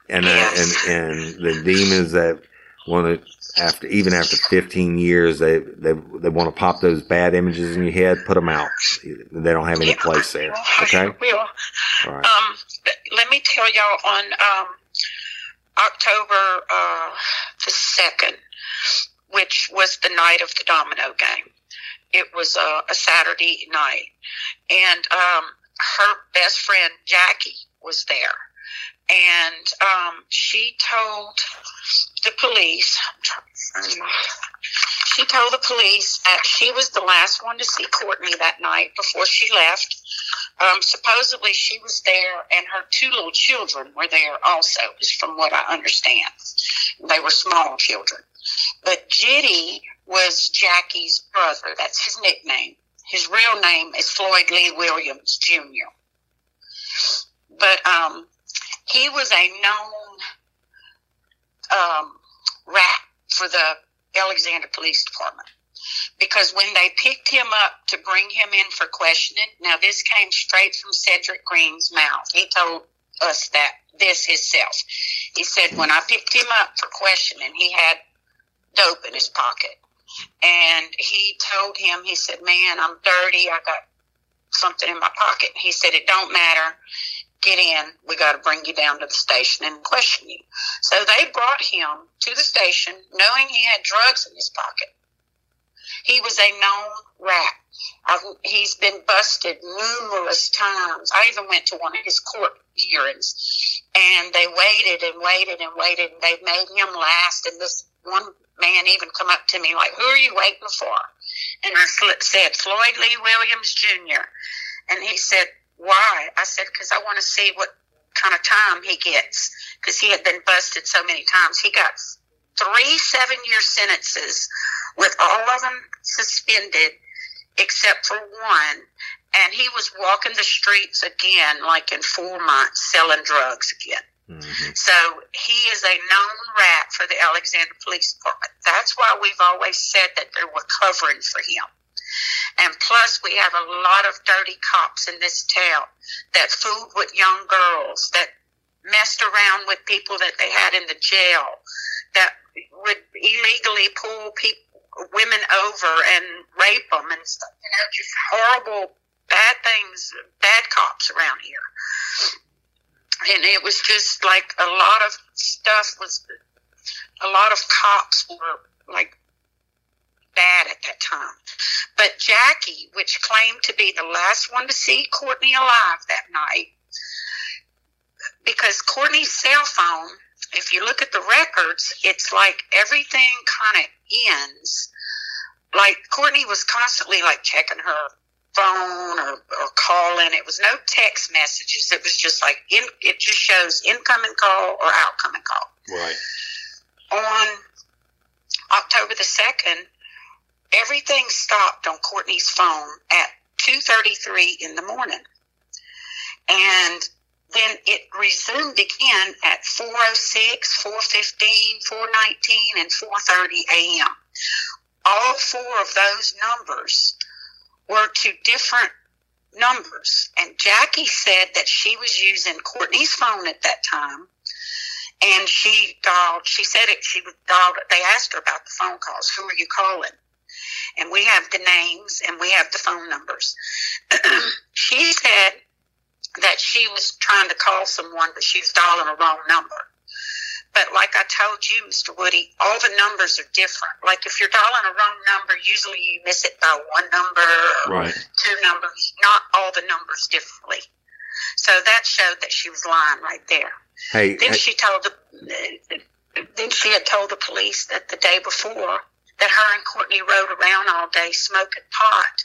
and uh, and and the demons that want to after even after 15 years they they they want to pop those bad images in your head, put them out. They don't have any Yeah, place there. Okay, will. all right. Um, let me tell y'all on um, October uh, the second, which was the night of the domino game. It was a, a Saturday night, and um, her best friend Jackie was there, and um, she told the police. She told the police that she was the last one to see Courtney that night before she left. Um, supposedly she was there and her two little children were there also, is from what I understand. They were small children. But Jitty was Jackie's brother. That's his nickname. His real name is Floyd Lee Williams Jr. But um, he was a known um, rat for the Alexandria Police Department because when they picked him up to bring him in for questioning, now this came straight from Cedric Green's mouth. He told us that this himself. He said when I picked him up for questioning, he had dope in his pocket. And he told him, he said, Man, I'm dirty. I got something in my pocket. He said, It don't matter. Get in. We got to bring you down to the station and question you. So they brought him to the station knowing he had drugs in his pocket. He was a known rat. I've, he's been busted numerous times. I even went to one of his court hearings, and they waited and waited and waited, and they made him last. And this one man even come up to me like, "Who are you waiting for?" And I said, "Floyd Lee Williams Jr." And he said, "Why?" I said, "Because I want to see what kind of time he gets, because he had been busted so many times. He got three seven-year sentences." with all of them suspended except for one. And he was walking the streets again, like in four months, selling drugs again. Mhm. So he is a known rat for the Alexandria Police Department. That's why we've always said that they were covering for him. And plus, we have a lot of dirty cops in this town that fooled with young girls, that messed around with people that they had in the jail, that would illegally pull people, women over and rape them and stuff. You know, just horrible, bad things, bad cops around here. And it was just like a lot of stuff was, a lot of cops were like bad at that time. But Jackie, which claimed to be the last one to see Courtney alive that night, because Courtney's cell phone, if you look at the records, it's like everything kind of ends. Like Courtney was constantly like checking her phone or, or calling. It was no text messages. It was just like in, it just shows incoming call or outcoming call right. on October the second, everything stopped on Courtney's phone at two thirty three in the morning, and then it resumed again at 406, 415, 419, and 430 a.m. All four of those numbers were to different numbers. And Jackie said that she was using Courtney's phone at that time. And she dialed, she said it, she dialed, they asked her about the phone calls. Who are you calling? And we have the names and we have the phone numbers. she said that she was trying to call someone, but she was dialing a wrong number. But like I told you, Mr. Woody, all the numbers are different. Like if you're dialing a wrong number, usually you miss it by one number Right. two numbers, not all the numbers differently. So that showed that she was lying right there. Hey, Then hey, she told the then she had told the police that the day before that her and Courtney rode around all day smoking pot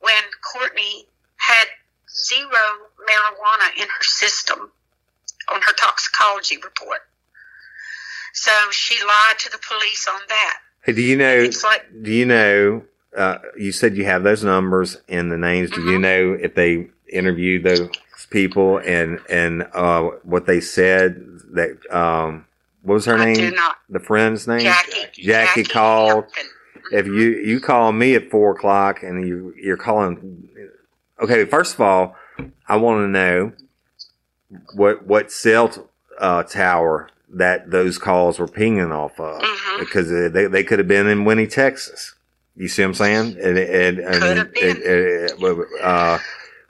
when Courtney had zero marijuana in her system on her toxicology report. So she lied to the police on that. hey, do you know? Like Do you know? Uh, you said you have those numbers and the names. Do you Mhm. know if they interviewed those people and and uh, what they said? That um, what was her I name? The friend's name. Jackie Jackie called. Hampton. If you you call me at four o'clock and you you're calling, okay. First of all, I want to know what what cell uh, tower that those calls were pinging off of Mhm. because they they could have been in Winnie, Texas. You see what I'm saying? And, and, and, Could have been. it- it- uh,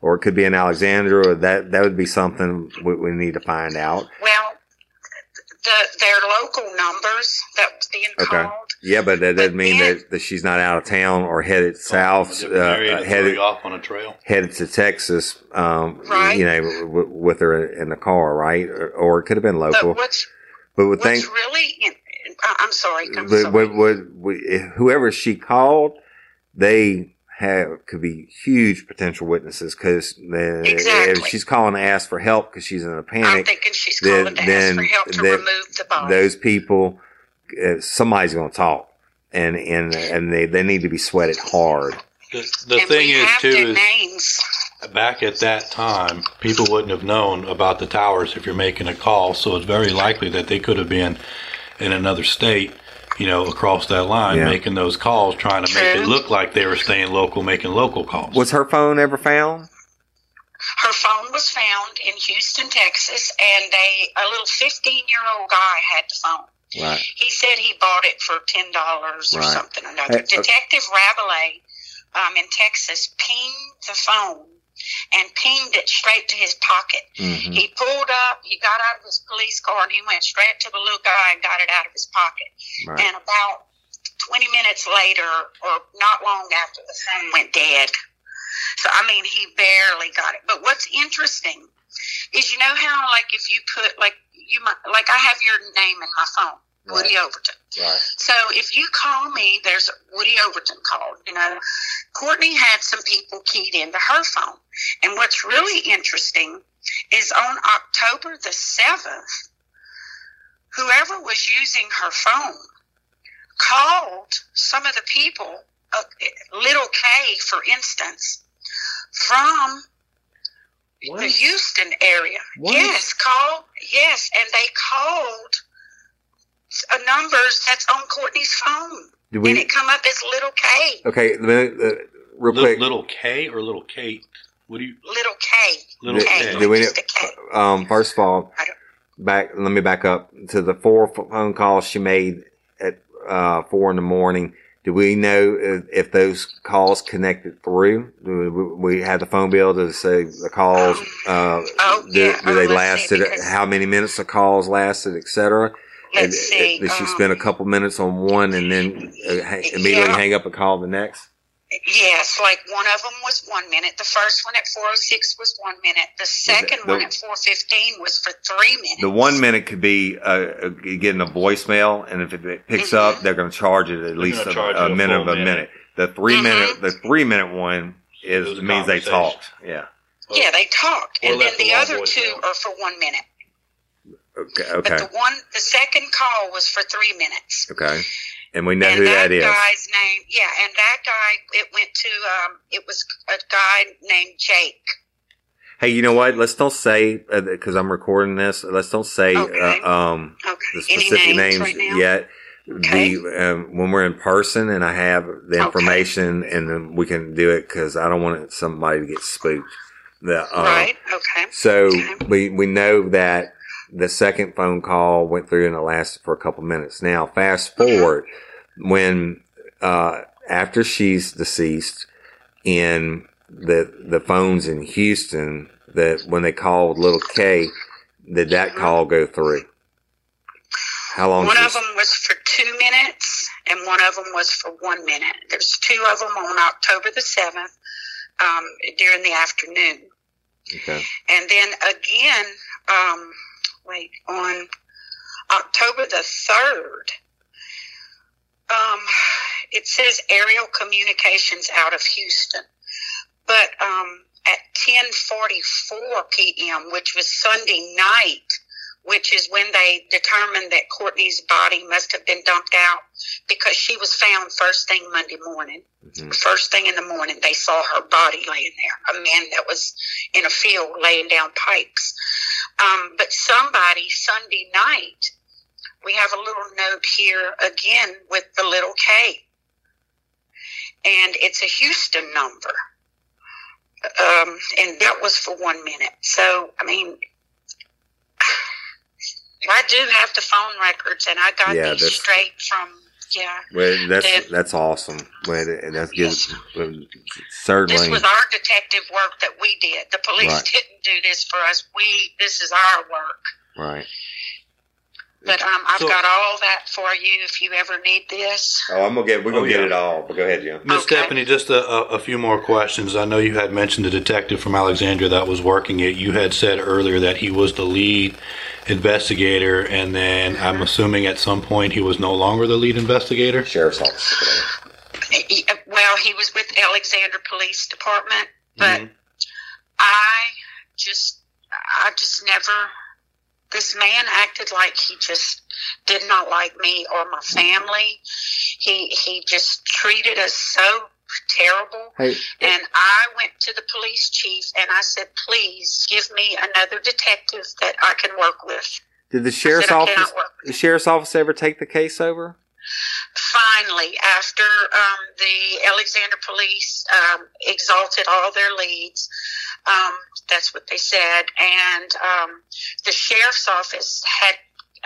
or it could be in Alexandria. That that would be something we, we need to find out. Well, the, their local numbers that was being Okay. called. Yeah, but that doesn't But mean then- that, that she's not out of town or headed south, Was uh, it Mary to throw headed off on a trail. headed to Texas, um, Right. you know, w- with her in the car, right? Or, or it could have been local. But what's But would what's think, really? In, I- I'm sorry. I'm but sorry. would, would, would, whoever she called, they have could be huge potential witnesses because if Exactly. she's calling to ask for help because she's in a I'm panic, thinking she's then- calling to then ask for help to that- remove the body. those people, uh, somebody's going to talk, and and and they they need to be sweated hard. The, the thing is have too is names. back at that time, people wouldn't have known about the towers if you're making a call. So it's very likely that they could have been in another state, you know, across that line, Yeah. making those calls, trying to make it look like they were staying local, making local calls. Was her phone ever found? Her phone was found in Houston, Texas, and they a little 15 year old guy had the phone. Right. He said he bought it for ten dollars or Right. something or another. Hey, okay. Detective Rabelais um, in Texas pinged the phone and pinged it straight to his pocket. hmm He pulled up, he got out of his police car, and he went straight to the little guy and got it out of his pocket. Right. And about 20 minutes later, or not long after, the phone went dead. So, I mean, he barely got it. But what's interesting is you know how, like, if you put, like, you might, like, I have your name in my phone, Woody Overton. Right. So if you call me, there's Woody Overton called. You know, Courtney had some people keyed into her phone. And what's really interesting is on October the 7th, whoever was using her phone called some of the people, uh, Little K, for instance, from What? the Houston area. What? Yes, called. Yes, and they called numbers that's on Courtney's phone, Do and it come up as Little K. Okay, uh, real Little, quick. little K or little Kate? What do you? Little K. Little do, K. K. do we? Just a K. Um, first of all, back. Let me back up to the four phone calls she made at uh, four in the morning. Do we know if, if those calls connected through? Do we, we have the phone bill to say the calls? Uh, Oh, do, yeah. do Oh, they let's lasted? how many minutes the calls lasted, etc. Let's see. Did she um, spend a couple minutes on one and then uh, immediately Yeah. hang up and call the next? Yes, like one of them was one minute. The first one at 406 was one minute. The second the- one at 415 was for three minutes. The one minute could be uh, uh, getting a voicemail, and if it picks Mhm. up, they're going to charge it at least gonna a, a a minute of a minute. minute. The 3 Mhm. minute, the three minute one is was means they talked. Yeah. Yeah, they talked. Or And then the long other two voicemail. are for one minute. Okay. Okay. But the one, the second call was for three minutes. Okay. And we know and who that that is. guy's name, yeah, and that guy, it went to, um, it was a guy named Jake. Hey, you know what? Let's don't say because I'm recording this. Let's don't say Okay. uh, um, Okay. the Any specific names, names, right yet. Okay. The um, when we're in person and I have the Okay. information, and then we can do it because I don't want somebody to get spooked. The, uh, right. Okay. So Okay. we we know that the second phone call went through and it lasted for a couple minutes. Now, fast Mm-hmm. forward when uh, after she's deceased in the the phones in Houston that when they called little K, did that call go through? How long? One of them was for two minutes, and one of them was for one minute. There's two of them on October the seventh um, during the afternoon, Okay. and then again, um, wait on October the third. Um, it says aerial communications out of Houston, but um, at 10:44 p.m., which was Sunday night, which is when they determined that Courtney's body must have been dumped out because she was found first thing Monday morning. Mhm. First thing in the morning, they saw her body laying there. A man that was in a field laying down pipes. Um, but somebody Sunday night, we have a little note here again with the little K, and it's a Houston number. Um, and that was for one minute. So, I mean, I do have the phone records, and I got Yeah, these straight from yeah. Well, that's Then- that's awesome. Well, and that's good. Well, This was our detective work that we did. The police Right. didn't do this for us. We this is our work. Right. But um, I've So- got all that for you if you ever need this. Oh, I'm gonna get. We're gonna Oh, get it all. But go ahead, Jim. Miss Okay. Stephanie, just a, a, a few more questions. I know you had mentioned the detective from Alexandria that was working it. You had said earlier that he was the lead investigator, and then I'm assuming at some point he was no longer the lead investigator. Sheriff's office. He- Well, he was with Alexandria Police Department, but Mhm. I just, I just never. This man acted like he just did not like me or my family. He he just treated us so terrible. Hey, And I went to the police chief and I said, please give me another detective that I can work with. did the sheriff's office? The sheriff's office ever take the case over? finally, after um, the Alexandria police um, exalted all their leads, um, that's what they said, and um, the sheriff's office had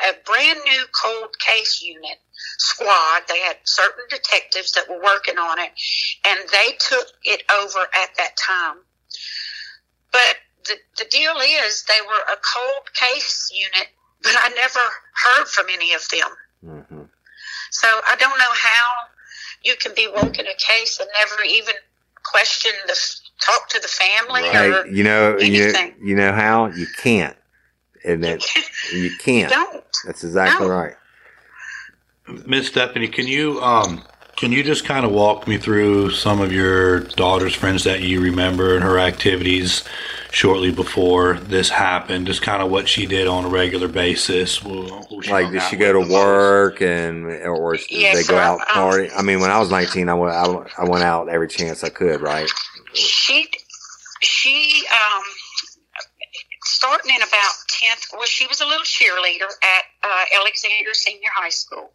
a brand new cold case unit squad. They had certain detectives that were working on it, and they took it over at that time. But the, the deal is, they were a cold case unit, but I never heard from any of them. Mm-hmm. So I don't know how you can be working a case and never even question the talk to the family or you know, you anything. you know how you can't, and that you can't. don't. That's exactly No. right. Miss Stephanie, can you um can you just kind of walk me through some of your daughter's friends that you remember and her activities shortly before this happened? Just kind of what she did on a regular basis. Who- who Like, did she go the to most? work and or did Yes, they go sir. out Um, party? I mean, when I was nineteen, I went I, I went out every chance I could. Right? She she um starting in about tenth. Well, she was a little cheerleader at uh, Alexandria Senior High School,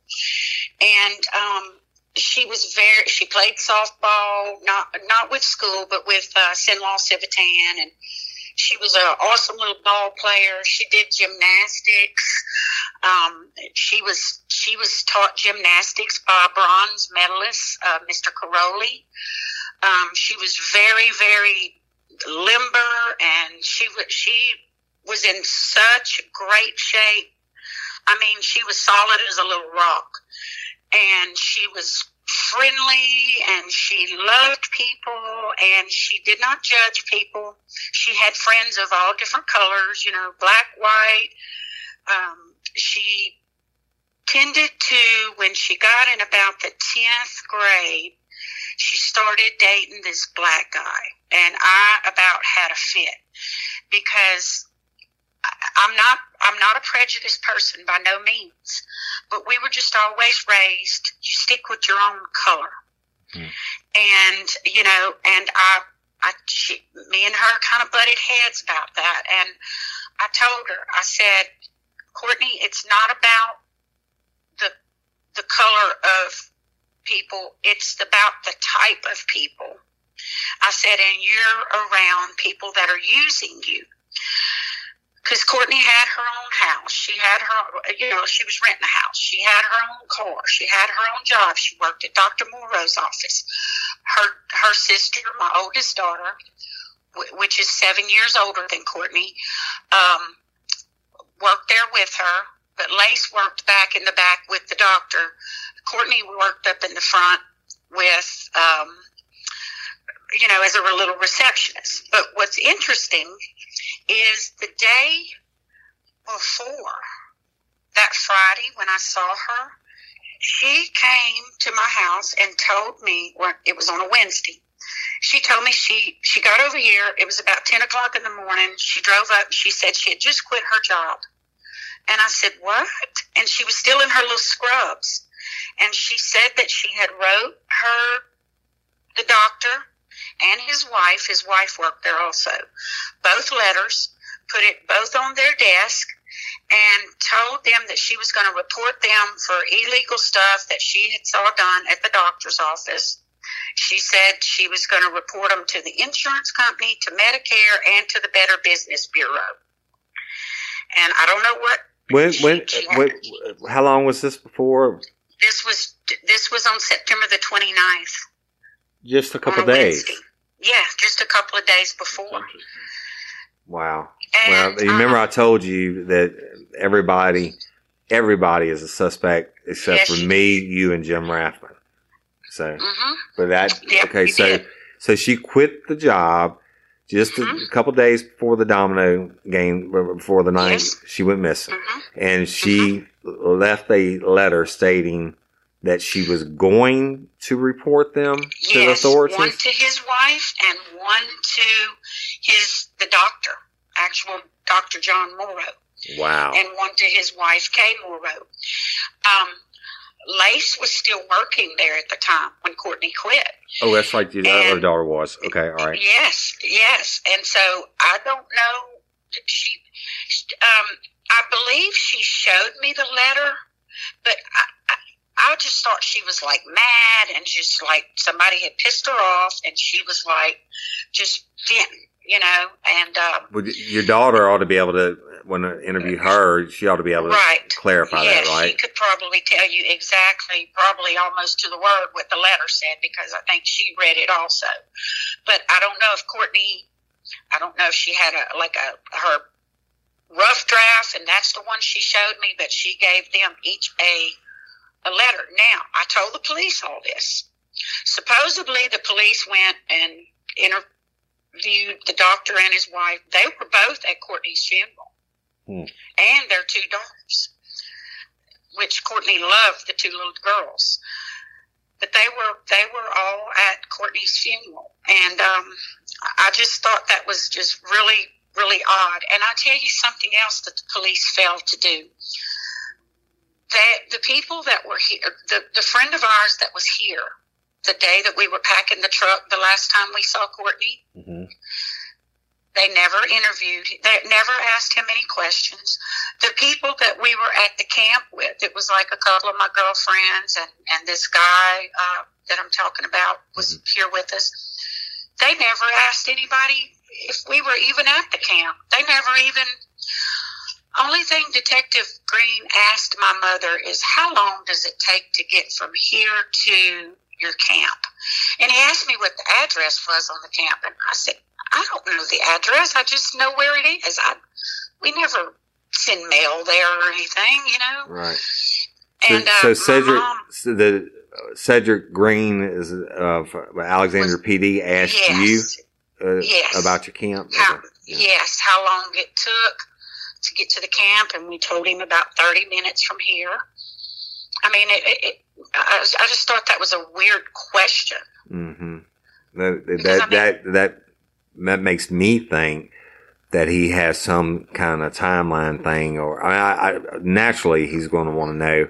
and um, she was very. She played softball, not not with school, but with uh, Sinlaw Civitan, and she was an awesome little ball player. She did gymnastics. Um, she was she was taught gymnastics by bronze medalist, uh, Mr. Caroli. Um, she was very very limber, and she was she was in such great shape. I mean, she was solid as a little rock, and she was friendly and she loved people and she did not judge people. She had friends of all different colors, you know, black, white. Um, she tended to, when she got in about the 10th grade, she started dating this black guy. And I about had a fit because I'm not, I'm not a prejudiced person by no means but we were just always raised you stick with your own color. Hmm. and you know and i i she, me and her kind of butted heads about that. And i told her i said courtney it's not about the the color of people it's about the type of people. I said and you're around people that are using you because Courtney had her own house. She had her, you know, she was renting a house. She had her own car. She had her own job. She worked at Dr. Morrow's office. Her her sister, my oldest daughter, wh- which is seven years older than Courtney, um, worked there with her. But Lace worked back in the back with the doctor. Courtney worked up in the front with, um, you know, as a little receptionist. But what's interesting is the day before that Friday when I saw her, she came to my house and told me, well, it was on a Wednesday. She told me she, she got over here. It was about 10 o'clock in the morning. She drove up. She said she had just quit her job. And I said, what? And she was still in her little scrubs. And she said that she had wrote her, the doctor, and his wife, his wife worked there also, both letters, put it both on their desk, and told them that she was going to report them for illegal stuff that she had saw done at the doctor's office. She said she was going to report them to the insurance company, to Medicare, and to the Better Business Bureau. And I don't know what When she- when she when, how long was this before? this was. This was on September the 29th. Just a couple a days. Wednesday. Yeah, just a couple of days before. Wow. And, well, you remember uh, I told you that everybody, everybody is a suspect except Yes, for me, you, and Jim Rathman. So, mhm. but that Yep, okay. So, did. so she quit the job just Mhm. a couple days before the domino game, before the night Yes. she went missing, Mhm. and she left a letter stating that she was going to report them to the Yes, authorities. one to his wife and one to his the doctor, actual Dr. John Morrow, wow. and one to his wife Kay Morrow. Um, Lace was still working there at the time when Courtney quit. oh, that's like the other daughter was. Okay, all right. Yes, yes, and so I don't know. She, um, I believe she showed me the letter, but I, I, just thought she was like mad and just like somebody had pissed her off, and she was like just venting, you know, and um, Would your daughter ought to be able to, when I interview her, she ought to be able to Right. clarify yes, that, right? she could probably tell you exactly, probably almost to the word what the letter said because I think she read it also. But I don't know if Courtney, I don't know if she had a like a her rough draft and that's the one she showed me, but she gave them each a a letter. Now I told the police all this. Supposedly the police went and interviewed the doctor and his wife. They were both at Courtney's funeral and their two daughters, which Courtney loved the two little girls. But they were they were all at Courtney's funeral, and um, I just thought that was just really really odd. And I tell you something else that the police failed to do. That the people that were here, the the friend of ours that was here the day that we were packing the truck the last time we saw Courtney, hmm they never interviewed, they never asked him any questions. The people that we were at the camp with, it was like a couple of my girlfriends and, and this guy uh, that I'm talking about was here with us. They never asked anybody if we were even at the camp. They never even, only thing Detective Green asked my mother is, how long does it take to get from here to your camp? And he asked me what the address was on the camp, and I said, I don't know the address. I just know where it is. I we never send mail there or anything, you know. Right. So, And uh, so Cedric, mom, so the uh, Cedric Green is uh, for Alexandria PD asked yes, you uh, Yes. about your camp. how, Okay. Yeah. yes, how long it took to get to the camp, and we told him about thirty minutes from here. I mean, it. it, it I, I just thought that was a weird question. Mm-hmm. That Because, that, I mean- that that that makes me think that he has some kind of timeline thing, or I, I naturally he's going to want to know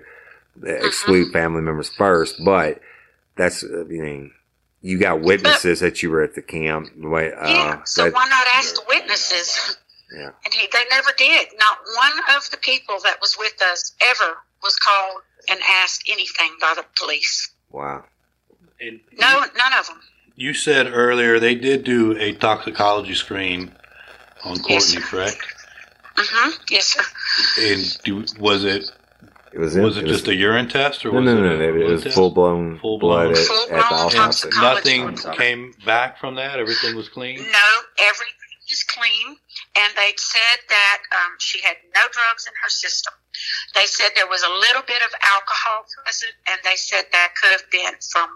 Mm-hmm. exclude family members first, but that's uh, you mean you got witnesses that you were at the camp. way, Uh, yeah, so that- why not ask the witnesses? Yeah. And he, they never did. Not one of the people that was with us ever was called and asked anything by the police. Wow. And No, none of them. You said earlier they did do a toxicology screen on Courtney, sir. correct? hmm Yes, sir. And do, was it It was in, was it, just a urine test or no, was no, it no, no, It blood was test? full blown Full-blown. blood at, Full-blown at the toxicology. Nothing came back from that. Everything was clean. No, everything is clean, and they said that um, she had no drugs in her system. They said there was a little bit of alcohol present, and they said that could have been from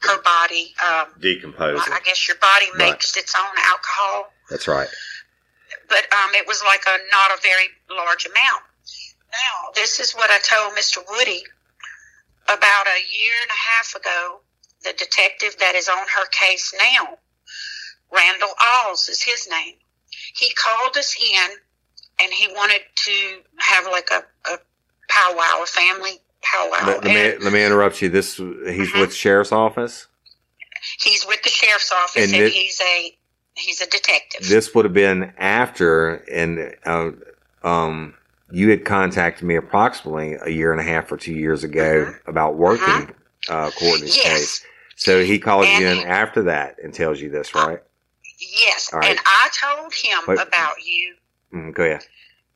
her body. Um, Decomposing. I guess your body Right. makes its own alcohol, That's right. but um, it was like a not a very large amount. Now, this is what I told Mr. Woody about a year and a half ago. The detective that is on her case now, Randall Alls is his name. He called us in and he wanted to have like a, a powwow, a family powwow. Let, let me let me interrupt you. This he's Mhm. with sheriff's office. he's with the sheriff's office And and, he's a he's a detective. This would have been after, and uh, um, you had contacted me approximately a year and a half or two years ago about working uh, Courtney's Yes. case. So he calls you in And- after that and tells you this, right? Yes, right. and I told him Wait. about you Mm, go ahead.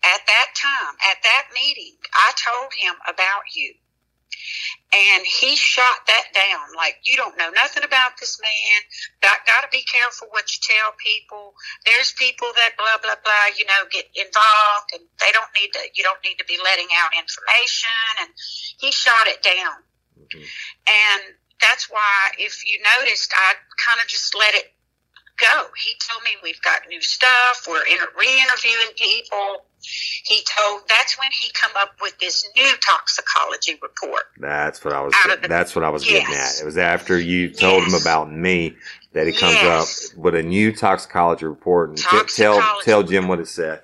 at that time, at that meeting, I told him about you. And he shot that down. Like, you don't know nothing about this man. Got, got to be careful what you tell people. There's people that blah, blah, blah, you know, get involved and they don't need to, you don't need to be letting out information. And he shot it down. Mhm. And that's why, if you noticed, I kind of just let it go. He told me we've got new stuff. We're inter- re-interviewing people. He told that's when he come up with this new toxicology report. That's what I was. The- that's what I was getting at. It was after you told him about me that he comes Yes. up with a new toxicology report and t- tell tell Jim what it said.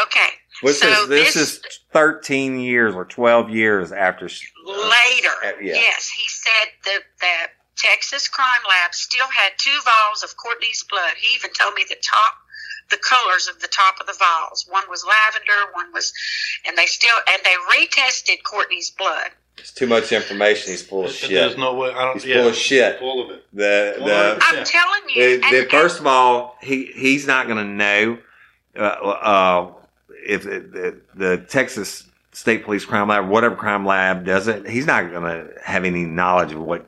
Okay, Which So is this, this- is thirteen years or twelve years after. later, uh, yeah. yes, he said that that Texas Crime Lab still had two vials of Courtney's blood. He even told me the top, the colors of the top of the vials. One was lavender, one was, and they still and they retested Courtney's blood. It's too much information. He's full of shit. There's no way. I don't. He's yeah, full of shit. Full of it. The the I'm Yeah. telling you. the, and- the first of all, he he's not going to know uh, uh, if the, the, the Texas State Police Crime Lab, whatever crime lab does it. He's not going to have any knowledge of what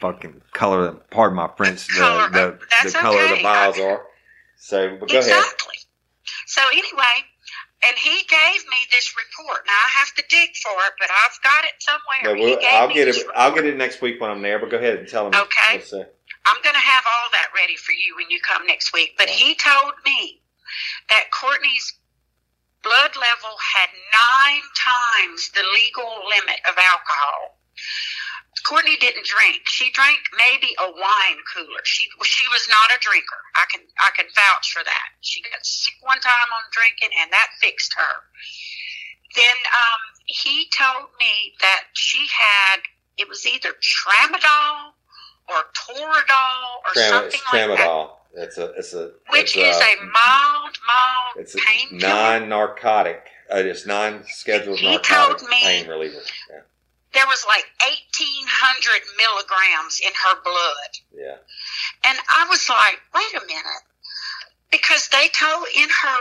fucking color. Pardon my French. The Color, the, that's the color of the okay. vials are. So, but go ahead. exactly. So anyway, and he gave me this report. Now I have to dig for it, but I've got it somewhere. No, gave I'll get it. report. I'll get it next week when I'm there. But go ahead and tell him. Okay. the- I'm going to have all that ready for you when you come next week. But he told me that Courtney's blood level had nine times the legal limit of alcohol. Courtney didn't drink. She drank maybe a wine cooler. She she was not a drinker. I can I can vouch for that. She got sick one time on drinking, and that fixed her. Then um, he told me that she had it was either tramadol or toradol or Tram- something like that, tramadol. It's a. It's a. which it's is a mild mild It's a pain non-narcotic. Uh, it's non-scheduled He narcotic told me- pain reliever. Yeah. There was like eighteen hundred milligrams in her blood. Yeah. And I was like, wait a minute. Because they told in her,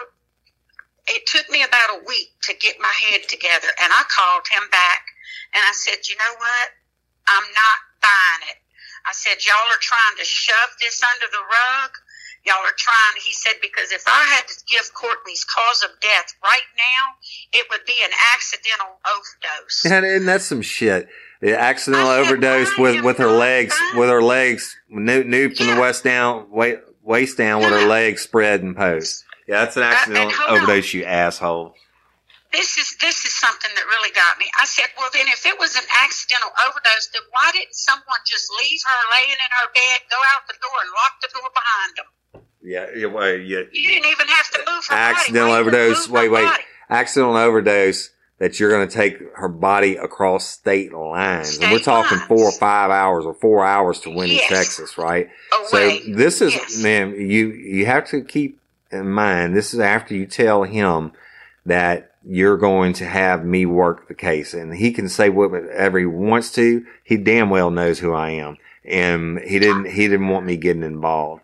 it took me about a week to get my head together. And I called him back and I said, you know what? I'm not buying it. I said, y'all are trying to shove this under the rug. Y'all are trying, he said, because if I had to give Courtney's cause of death right now, it would be an accidental overdose. And, and that's some shit. The accidental I overdose with with her legs fine? with her legs new new from the Yeah. waist down wa- waist down with her legs spread and posed. Yeah, that's an uh, and accidental on. overdose, you asshole. this is this is something that really got me. I said, well, then if it was an accidental overdose, then why didn't someone just leave her laying in her bed, go out the door, and lock the door behind them? Yeah, yeah, well, yeah. You didn't even have to move her Accidental body. Overdose. Wait, wait. body? Accidental overdose that you're going to take her body across state lines. and we're talking lines. four or five hours or four hours to Winnie, Yes. Texas, right? Away. So this is, Yes. man, you, you have to keep in mind, this is after you tell him that you're going to have me work the case and he can say whatever he wants to. He damn well knows who I am. And he didn't, he didn't want me getting involved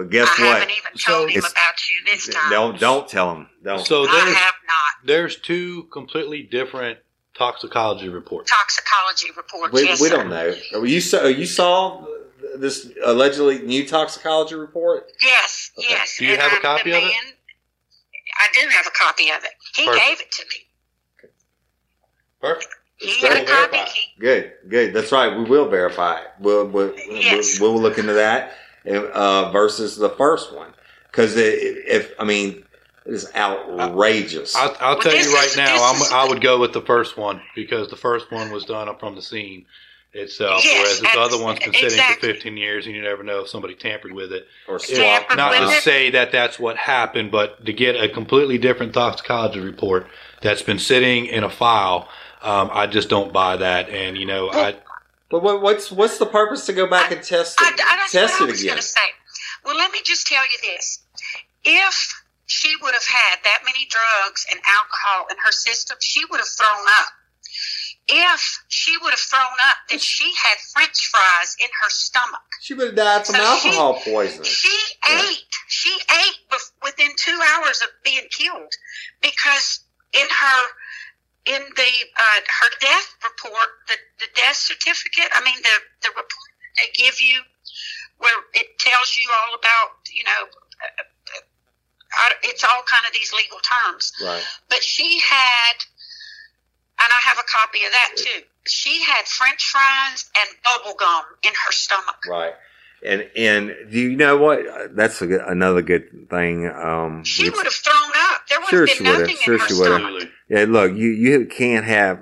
But guess I what? haven't even So told him about you this time. Don't don't tell him. Don't. So I there's have not. there's two completely different toxicology reports. Toxicology reports. we, yes, we sir. don't know. Oh, you saw you saw this allegedly new toxicology report. Yes, Okay. yes. Do you And have a I'm copy the of it? man- I do have a copy of it. He Perfect. gave it to me. Perfect. He We'll got a copy. Good, good. That's right. We will verify it. We'll we'll, Yes. we'll, we'll look into that uh, versus the first one because if I mean it is outrageous. I'll, I'll tell you right now, I'm, I would go with the first one because the first one was done up from the scene itself, Yes, whereas this other one's been sitting exactly. for 15 years, and you never know if somebody tampered with it. or It- swap. Tampered not with to it? say that that's what happened, but to get a completely different toxicology report that's been sitting in a file, um, I just don't buy that. And you know, I But what, what's what's the purpose to go back and test it, I, I, test what I was again? going to say. Well, let me just tell you this: if she would have had that many drugs and alcohol in her system, she would have thrown up. If she would have thrown up, then she had French fries in her stomach. She would have died from So she- alcohol poisoning. She Yeah. ate. She ate within two hours of being killed because in her in the uh, her death report, the, the death certificate. I mean the the report that they give you, where it tells you all about you know. Uh, uh, I, it's all kind of these legal terms, Right. but she had, and I have a copy of that too. She had French fries and bubble gum in her stomach. Right. And and do you know what? That's a good, another good thing. Um, She would have thrown up. There would Sure have she been would have. nothing Sure in her she would have. stomach. yeah, look, you you can't have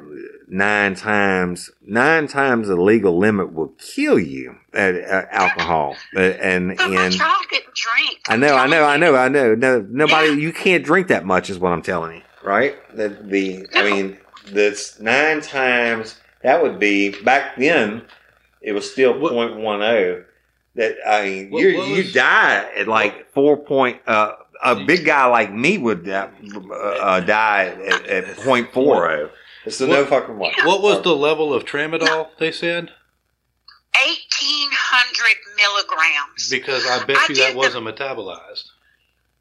nine times nine times the legal limit will kill you at, at alcohol and But my and child didn't drink. I know, I know, I know, I know. No, nobody. Yeah. You can't drink that much, is what I'm telling you, right? The, the I mean, that's nine times. That would be back then. It was still What- point one zero. That I mean, What- you what you was- die at like four point. Uh, a big guy like me would die, uh, uh, die at, at point four zero. So no What- fucking way. What was the level of tramadol they said? Eighteen hundred milligrams. Because I bet I you did that the- wasn't metabolized.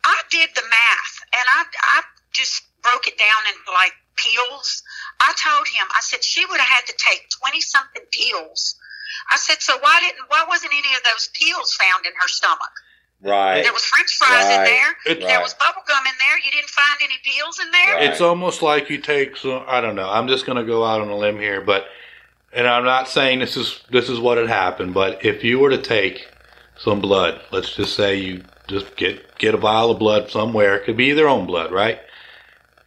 I did the math, and I I just broke it down into like pills. I told him, I said she would have had to take twenty something pills. I said, so why didn't why wasn't any of those pills found in her stomach? Right. There was French fries in there. It- There was bubble gum in there. You didn't find any pills in there. Right. It's almost like you take some. I don't know. I'm just going to go out on a limb here, but and I'm not saying this is this is what had happened, but if you were to take some blood, let's just say you just get get a vial of blood somewhere, it could be their own blood, right?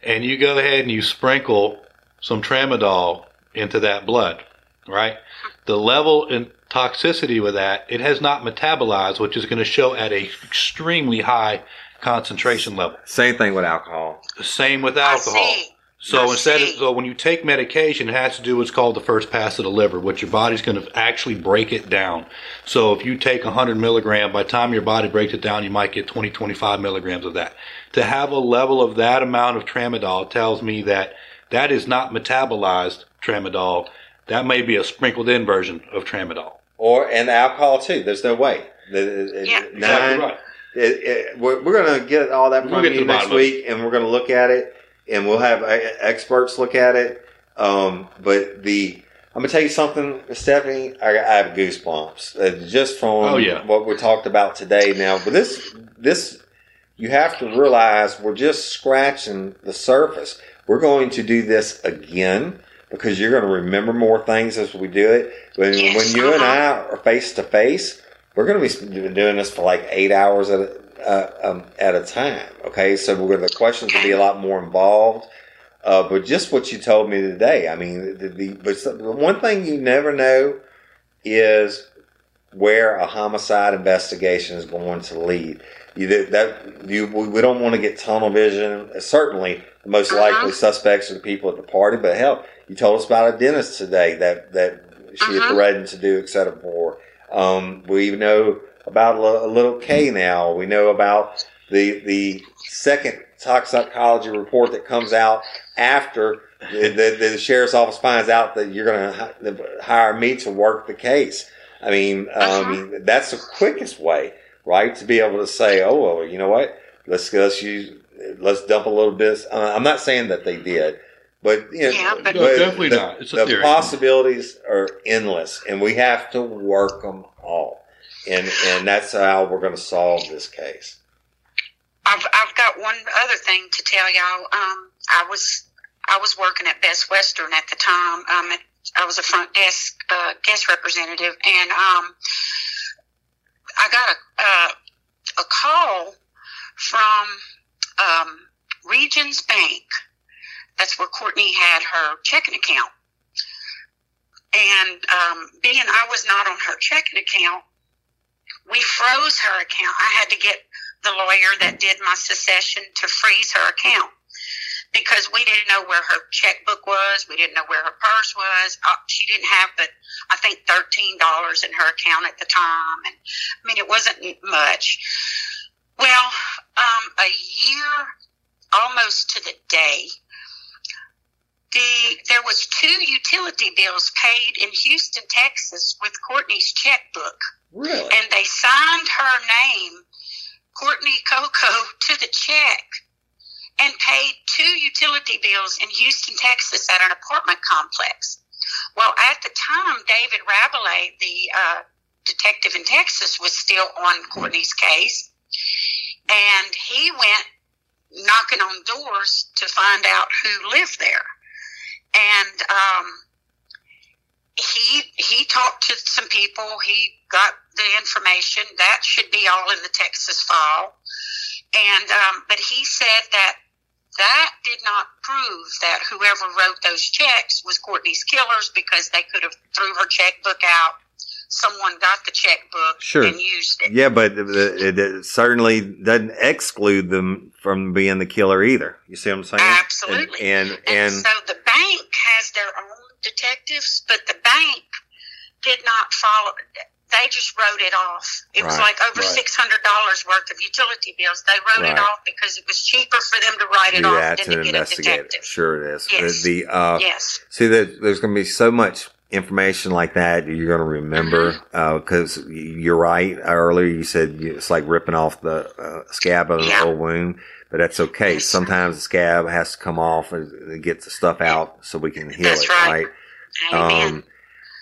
And you go ahead and you sprinkle some tramadol into that blood, right? The level in toxicity with that, it has not metabolized, which is going to show at a extremely high concentration level. Same thing with alcohol. Same with alcohol. So I instead of so when you take medication, it has to do what's called the first pass of the liver, which your body's going to actually break it down. So if you take 100 milligram, by the time your body breaks it down, you might get 20, 25 milligrams of that. To have a level of that amount of tramadol tells me that that is not metabolized tramadol. That may be a sprinkled in version of tramadol. Or and alcohol too. There's no way. The- the- Yeah. nine- Exactly right. It, it, we're, we're going to get all that We'll from you next bottom of it. week, and we're going to look at it, and we'll have uh, experts look at it. Um, but the I'm going to tell you something, Stephanie. I, I have goosebumps uh, just from Oh, yeah. what we talked about today. Now, but this this you have to realize we're just scratching the surface. We're going to do this again because you're going to remember more things as we do it. When, Yes, when you and I uh-huh. are face to face, we're going to be doing this for like eight hours at a, uh, um, at a time. Okay, so we're gonna, the questions will be a lot more involved. Uh, but just what you told me today, I mean, the, the but the one thing you never know is where a homicide investigation is going to lead. You that- you we don't want to get tunnel vision. Certainly, the most Uh-huh. likely suspects are the people at the party. But hell, you told us about a dentist today that that she had Uh-huh. threatened to do, et cetera. For um, we know about a little K now. We know about the the second toxicology report that comes out after the, the, the sheriff's office finds out that you're going to hire me to work the case. I mean, um, Uh-huh. that's the quickest way. right? To be able to say, oh, well, you know what? Let's let's use let's dump a little bit. Uh, I'm not saying that they did, but you know, Yeah, but- No, definitely the, not. It's a the theory. possibilities are endless, and we have to work them all, and and that's how we're going to solve this case. I've I've got one other thing to tell y'all. Um, I was I was working at Best Western at the time. Um, I was a front desk uh, guest representative, and um, I got a uh, a call from um, Regions Bank. That's where Courtney had her checking account. And um, being I was not on her checking account, we froze her account. I had to get the lawyer that did my succession to freeze her account because we didn't know where her checkbook was. We didn't know where her purse was. Uh, she didn't have but I think thirteen dollars in her account at the time, and I mean it wasn't much. Well, um, a year almost to the day, the there was two utility bills paid in Houston, Texas, with Courtney's checkbook Really? and they signed her name, Courtney Coco, to the check and paid two utility bills in Houston, Texas at an apartment complex. Well, at the time, David Rabelais, the uh, detective in Texas, was still on Courtney's case, and he went knocking on doors to find out who lived there. And um, he he talked to some people. He got the information that should be all in the Texas file, and um, but he said that that did not prove that whoever wrote those checks was Courtney's killers because they could have threw her checkbook out. Someone got the checkbook Sure. and used it. Yeah, but it, it certainly doesn't exclude them from being the killer either. You see what I'm saying? Absolutely. And and, And, and so the bank has their own detectives, but the bank did not follow. They just wrote it off. It was Right, like over right. six hundred dollars worth of utility bills. They wrote Right. it off because it was cheaper for them to write it do off than to to get a investigate it. Sure, it is. Yes. The, uh, Yes, See there's going to be so much information like that you're going to remember Mm-hmm. because you're right. Earlier you said it's like ripping off the uh, scab of an old wound, but that's okay. Sometimes the scab has to come off and get the stuff out so we can heal That's it. right. Right. Um,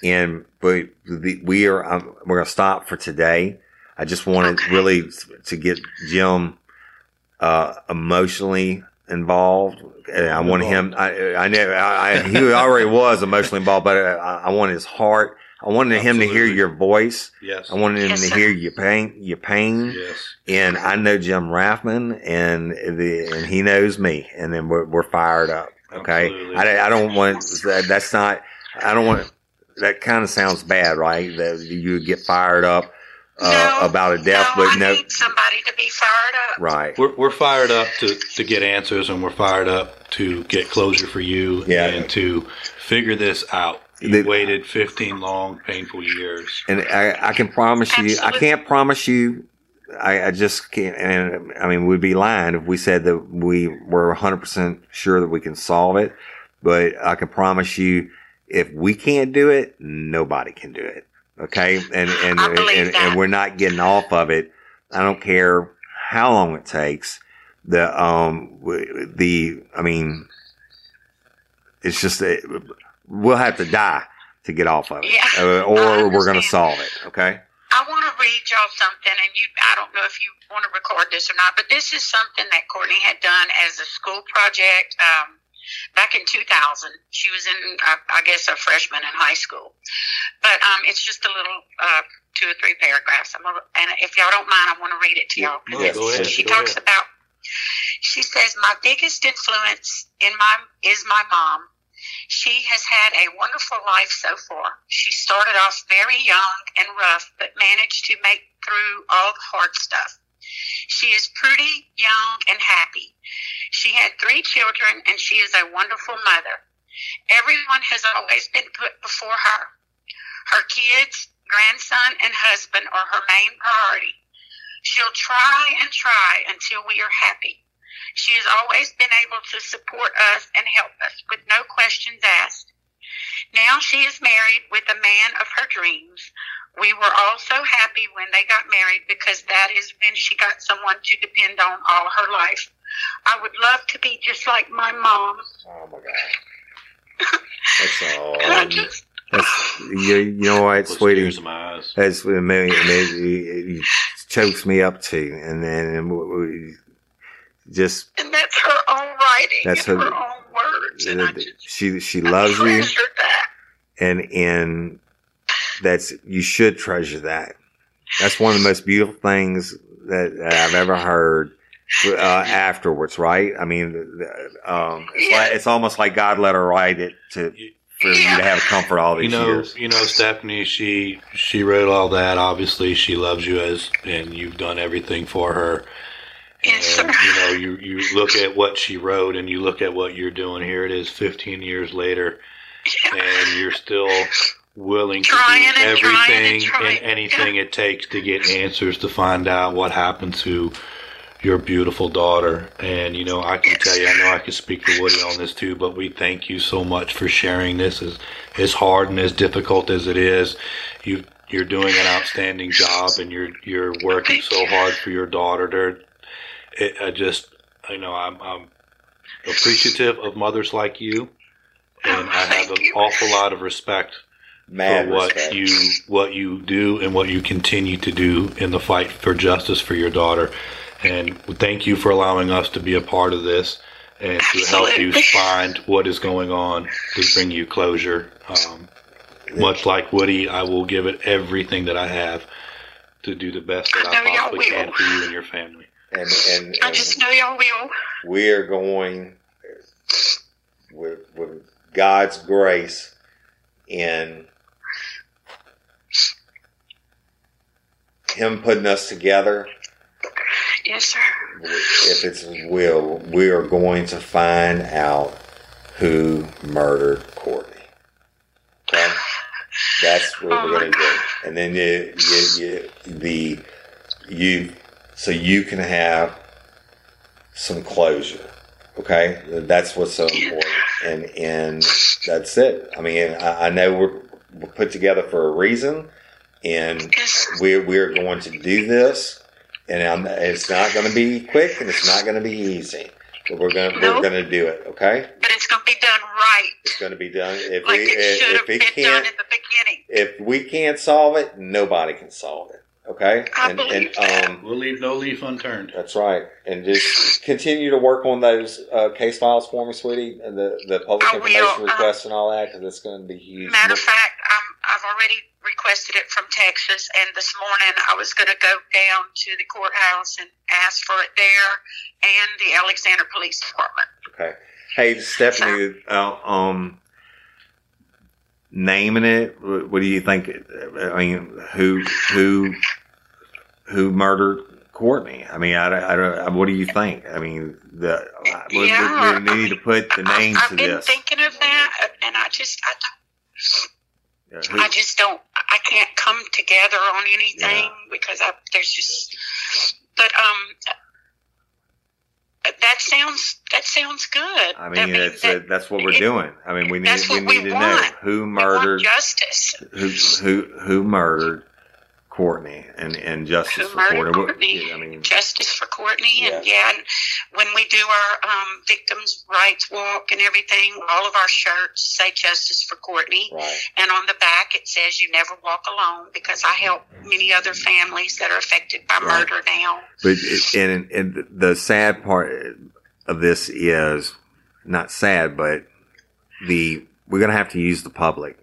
and but the, we are um, we're going to stop for today. I just wanted Okay. really to get Jim uh, emotionally involved. Uh, I want him. I I know I, I, he already was emotionally involved, but I, I want his heart. I wanted him to hear your voice. Yes. I wanted him Yes, to sir. hear your pain. Your pain. Yes. And I know Jim Rathman, and the and he knows me, and then we're we're fired up. Okay, Absolutely. I, I don't want that. That's not. I don't want. That kind of sounds bad, right? That you get fired up uh, no, about a death, no, but I no, need somebody to be fired up. right? We're, we're fired up to, to get answers and we're fired up to get closure for you Yeah. and to figure this out. You The- waited 15 long, painful years. And I, I can promise you, I can't promise you. I, I just can't. And I mean, we'd be lying if we said that we were 100 percent sure that we can solve it. But I can promise you, if we can't do it, nobody can do it. Okay, and and believe and, and we're not getting off of it. I don't care how long it takes. The um the I mean, it's just that we'll have to die to get off of it, Yeah, Uh, or we're going to solve it. Okay. I want to read y'all something, and you, I don't know if you want to record this or not, but this is something that Courtney had done as a school project um, back in 2000. She was in, uh, I guess, a freshman in high school. But um, it's just a little uh, two or three paragraphs. I'm gonna, and if y'all don't mind, I want to read it to y'all. Yeah, go ahead, She go talks ahead. about, she says, My biggest influence in my is my mom. She has had a wonderful life so far. She started off very young and rough, but managed to make through all the hard stuff. She is pretty, young, and happy. She had three children, and she is a wonderful mother. Everyone has always been put before her. Her kids, grandson, and husband are her main priority. She'll try and try until we are happy. She has always been able to support us and help us with no questions asked. Now she is married with a man of her dreams, we were all so happy when they got married because that is when she got someone to depend on all her life. I would love to be just like my mom. Oh my god. That's um, all. And I just, That's, you, you know what, Puts sweetie? tears in my eyes. That's what it, made, it, made- it, it chokes me up too. And then we- we just and that's her own writing That's her- her, own words. And I just, she she I loves you, treasure that. and and that's you should treasure that. That's one of the most beautiful things that, that I've ever heard. Uh, afterwards, right? I mean, um, it's, like, it's almost like God let her write it to for you to have comfort all You these know, years. you know, Stephanie. She she wrote all that. Obviously, she loves you as, and you've done everything for her. Yes, And, sir. you know, you you look at what she wrote, and you look at what you're doing. Here it is, 15 years later, and you're still willing to Trying do and trying and everything trying. and anything it takes to get answers to find out what happened to your beautiful daughter. And you know, I can tell you, I know I can speak to Woody on this too, but we thank you so much for sharing this. As as hard and as difficult as it is, you you're doing an outstanding job, and you're you're working so hard for your daughter. There, it, I just, you know, I'm, I'm appreciative of mothers like you, oh, and I have an awful lot of respect Mad for what respect. you what you do and what you continue to do in the fight for justice for your daughter. And thank you for allowing us to be a part of this and to help you find what is going on to bring you closure. Um, much like Woody, I will give it everything that I have to do the best that I I possibly can for you and your family. and and, I just know y'all will. we are going with, with God's grace in Him putting us together. Yes, sir. If it's His will, we are going to find out who murdered Courtney. Okay, that's what we're going to do, and then you, you, you, the you, so you can have some closure. Okay, that's what's so important, and and that's it. I mean, I, I know we're, we're put together for a reason, and we're we're going to do this, and I'm, it's not going to be quick, and it's not going to be easy, but we're going to we're going to do it. Okay, But it's going to be done right, it's going to be done. If like we it if, have if we been can't in the beginning. if we can't solve it, nobody can solve it. Okay, I and and believe that. um. We'll leave no leaf unturned. That's right, and just continue to work on those uh, case files for me, sweetie, and the the public I information uh, requests and all that, because it's going to be huge. Matter of fact, I'm, I've already requested it from Texas, and this morning I was going to go down to the courthouse and ask for it there and the Alexandria Police Department. Okay. Hey, Stephanie, uh, um, naming it. What do you think? I mean, who who who murdered Courtney? I mean, I, I don't. What do you think? I mean, the we, Yeah, we need to put the name I, I've to been this. thinking of that, and I just, I, Yeah, I just don't, I can't come together on anything because I, there's just, but um, that sounds, that sounds good. I mean, means that's uh, that that's what we're it- doing. I mean, we need we what we need to want. know who murdered justice. who who who murdered Courtney and and justice for murdered Courtney. Courtney? I mean, justice for Courtney. And Yeah. yeah, and when we do our um, victims' rights walk and everything, all of our shirts say justice for Courtney. right. And on the back, it says you never walk alone because I help many other families that are affected by Right. murder now. But it, and, and the sad part of this is not sad, but the we're going to have to use the public,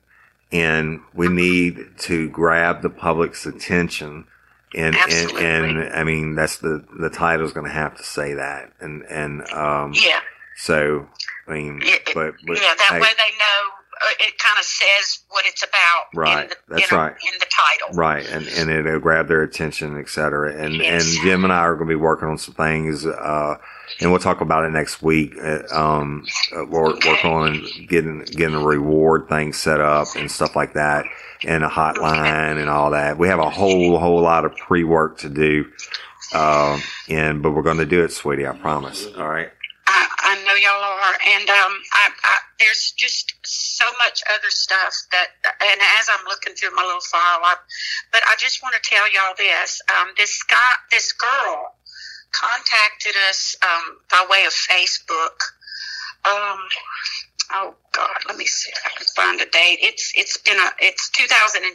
and we need to grab the public's attention. And, and Absolutely. and I mean that's the the title's going to have to say that and and um Yeah, so I mean it- but, but yeah. That hey, way they know. Uh, it kind of says what it's about. Right, In the, that's you know, right. In the title. Right, and and it'll grab their attention, et cetera. And Yes. and Jim and I are going to be working on some things, uh, and we'll talk about it next week. Uh, um, uh, we're work on getting getting a reward thing set up and stuff like that, and a hotline and all that. We have a whole whole lot of pre work to do, um, and but we're going to do it, sweetie. I promise. All right. I, I know y'all are, and um, I, I, there's just so much other stuff that, and as I'm looking through my little file, I, but I just want to tell y'all this: um, this guy, this girl, contacted us um, by way of Facebook. Um, oh God, let me see if I can find a date. It's it's been a it's 2010,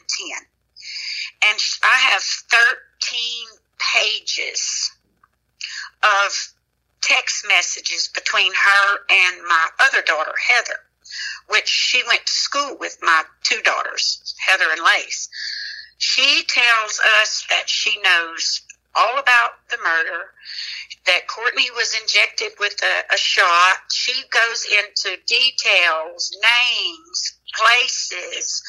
and I have 13 pages of text messages between her and my other daughter, Heather, which she went to school with my two daughters, Heather and Lace. She tells us that she knows all about the murder, that Courtney was injected with a, a shot. She goes into details, names, places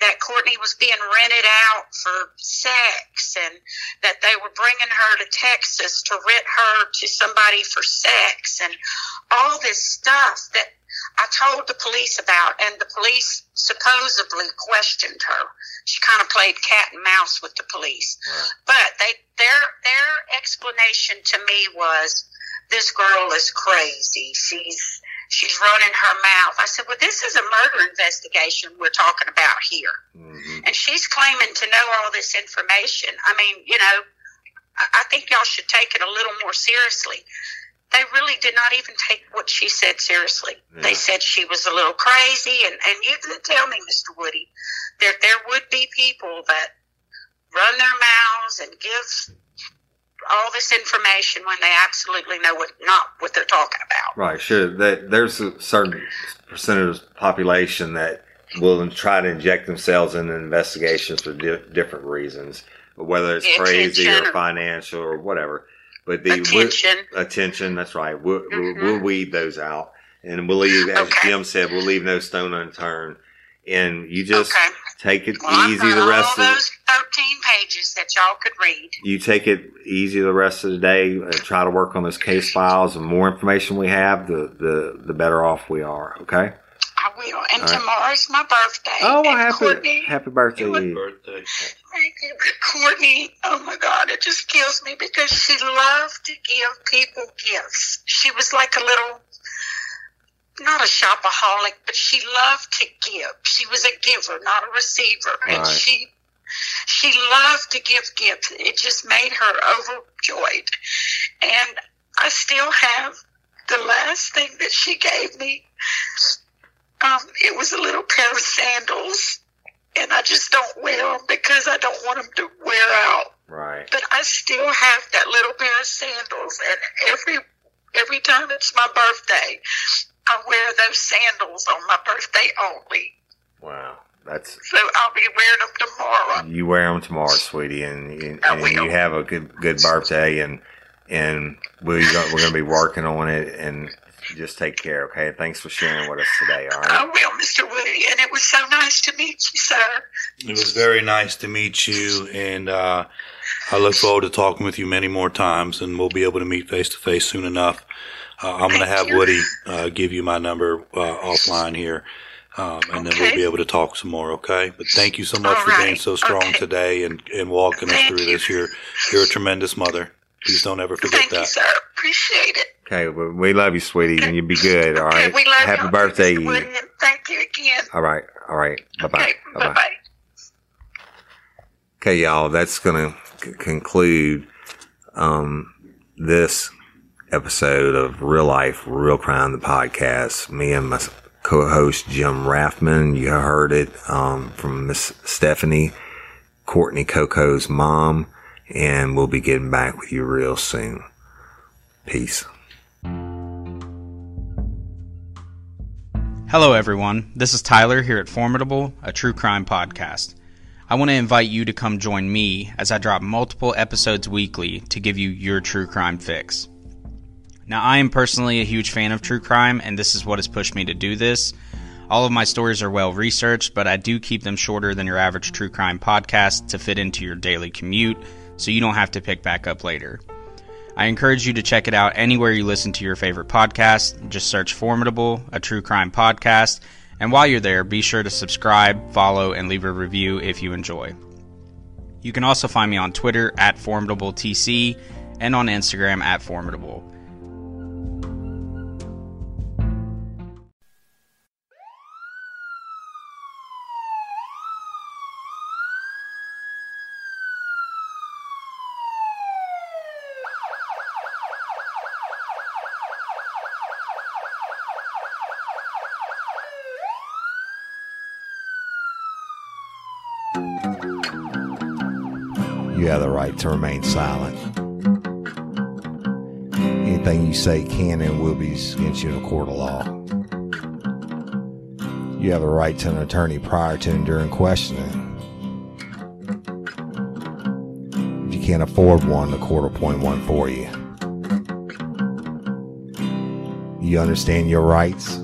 that Courtney was being rented out for sex and that they were bringing her to Texas to rent her to somebody for sex and all this stuff that I told the police about and the police supposedly questioned her. She kind of played cat and mouse with the police. Right. But they their their explanation to me was this girl is crazy. She's she's running her mouth. I said, Well this is a murder investigation we're talking about here. hmm And she's claiming to know all this information. I mean, you know, I think y'all should take it a little more seriously. They really did not even take what she said seriously. Yeah. They said she was a little crazy, and, and you did tell me, Mr. Woody, that there would be people that run their mouths and give all this information when they absolutely know what not what they're talking about. Right, sure. That there's a certain percentage of population that will try to inject themselves into investigations for di- different reasons, whether it's crazy or- financial or whatever. But the Attention. attention. That's right. We'll, we'll, Mhm. we'll weed those out, and we'll leave, as Okay. Jim said, we'll leave no stone unturned. And you just okay. take it Well, easy the rest of the, those thirteen pages that y'all could read. you take it easy the rest of the day. Uh, try to work on those case files. The more information we have, the the the better off we are. Okay. I will. And All right. tomorrow's my birthday. Oh, well, and happy Courtney, happy birthday you to would- you. Birthday. Thank you. Courtney, oh my God, it just kills me because she loved to give people gifts. She was like a little, not a shopaholic, but she loved to give. She was a giver, not a receiver. And Right. she, she loved to give gifts. It just made her overjoyed. And I still have the last thing that she gave me. Um, it was a little pair of sandals and I just don't wear them because I don't want them to wear out. Right. But I still have that little pair of sandals, and every every time it's my birthday, I wear those sandals on my birthday only. Wow. That's So I'll be wearing them tomorrow. you wear them tomorrow, sweetie, and, and, and you have a good good birthday, and and we we're going to be working on it, and just take care. Okay. Thanks for sharing with us today. All I right. will, Mr. Woody, and it was so nice to meet you, sir. It was very nice to meet you, and uh, I look forward to talking with you many more times, and we'll be able to meet face to face soon enough. Uh, I'm going to have you. Woody uh, give you my number uh, offline here, um, and then we'll be able to talk some more. Okay? But thank you so much All for being so strong Okay. today and, and walking us through you. this. You're you're a tremendous mother. Please don't ever forget Thank you, that. sir. Appreciate it. Okay. Well, we love you, sweetie, and you'll be good. All right. Okay, we love Happy y'all, birthday. Thank you again. All right. All right. Bye bye. Okay, Bye bye bye. bye. Okay, y'all, that's going to c- conclude um, this episode of Real Life, Real Crime, the podcast. Me and my co-host Jim Rathman. You heard it um, from Miss Stephanie, Courtney Coco's mom, and we'll be getting back with you real soon. Peace. Hello, everyone. This is Tyler here at Formidable, a true crime podcast. I want to invite you to come join me as I drop multiple episodes weekly to give you your true crime fix. Now, I am personally a huge fan of true crime, and this is what has pushed me to do this. All of my stories are well researched, but I do keep them shorter than your average true crime podcast to fit into your daily commute so you don't have to pick back up later. I encourage you to check it out anywhere you listen to your favorite podcast. Just search Formidable, a true crime podcast. And while you're there, be sure to subscribe, follow, and leave a review if you enjoy. You can also find me on Twitter at FormidableTC and on Instagram at Formidable. Right to remain silent. Anything you say can and will be against you in a court of law. You have the right to an attorney prior to and during questioning. If you can't afford one, the court will appoint one for you. You understand your rights?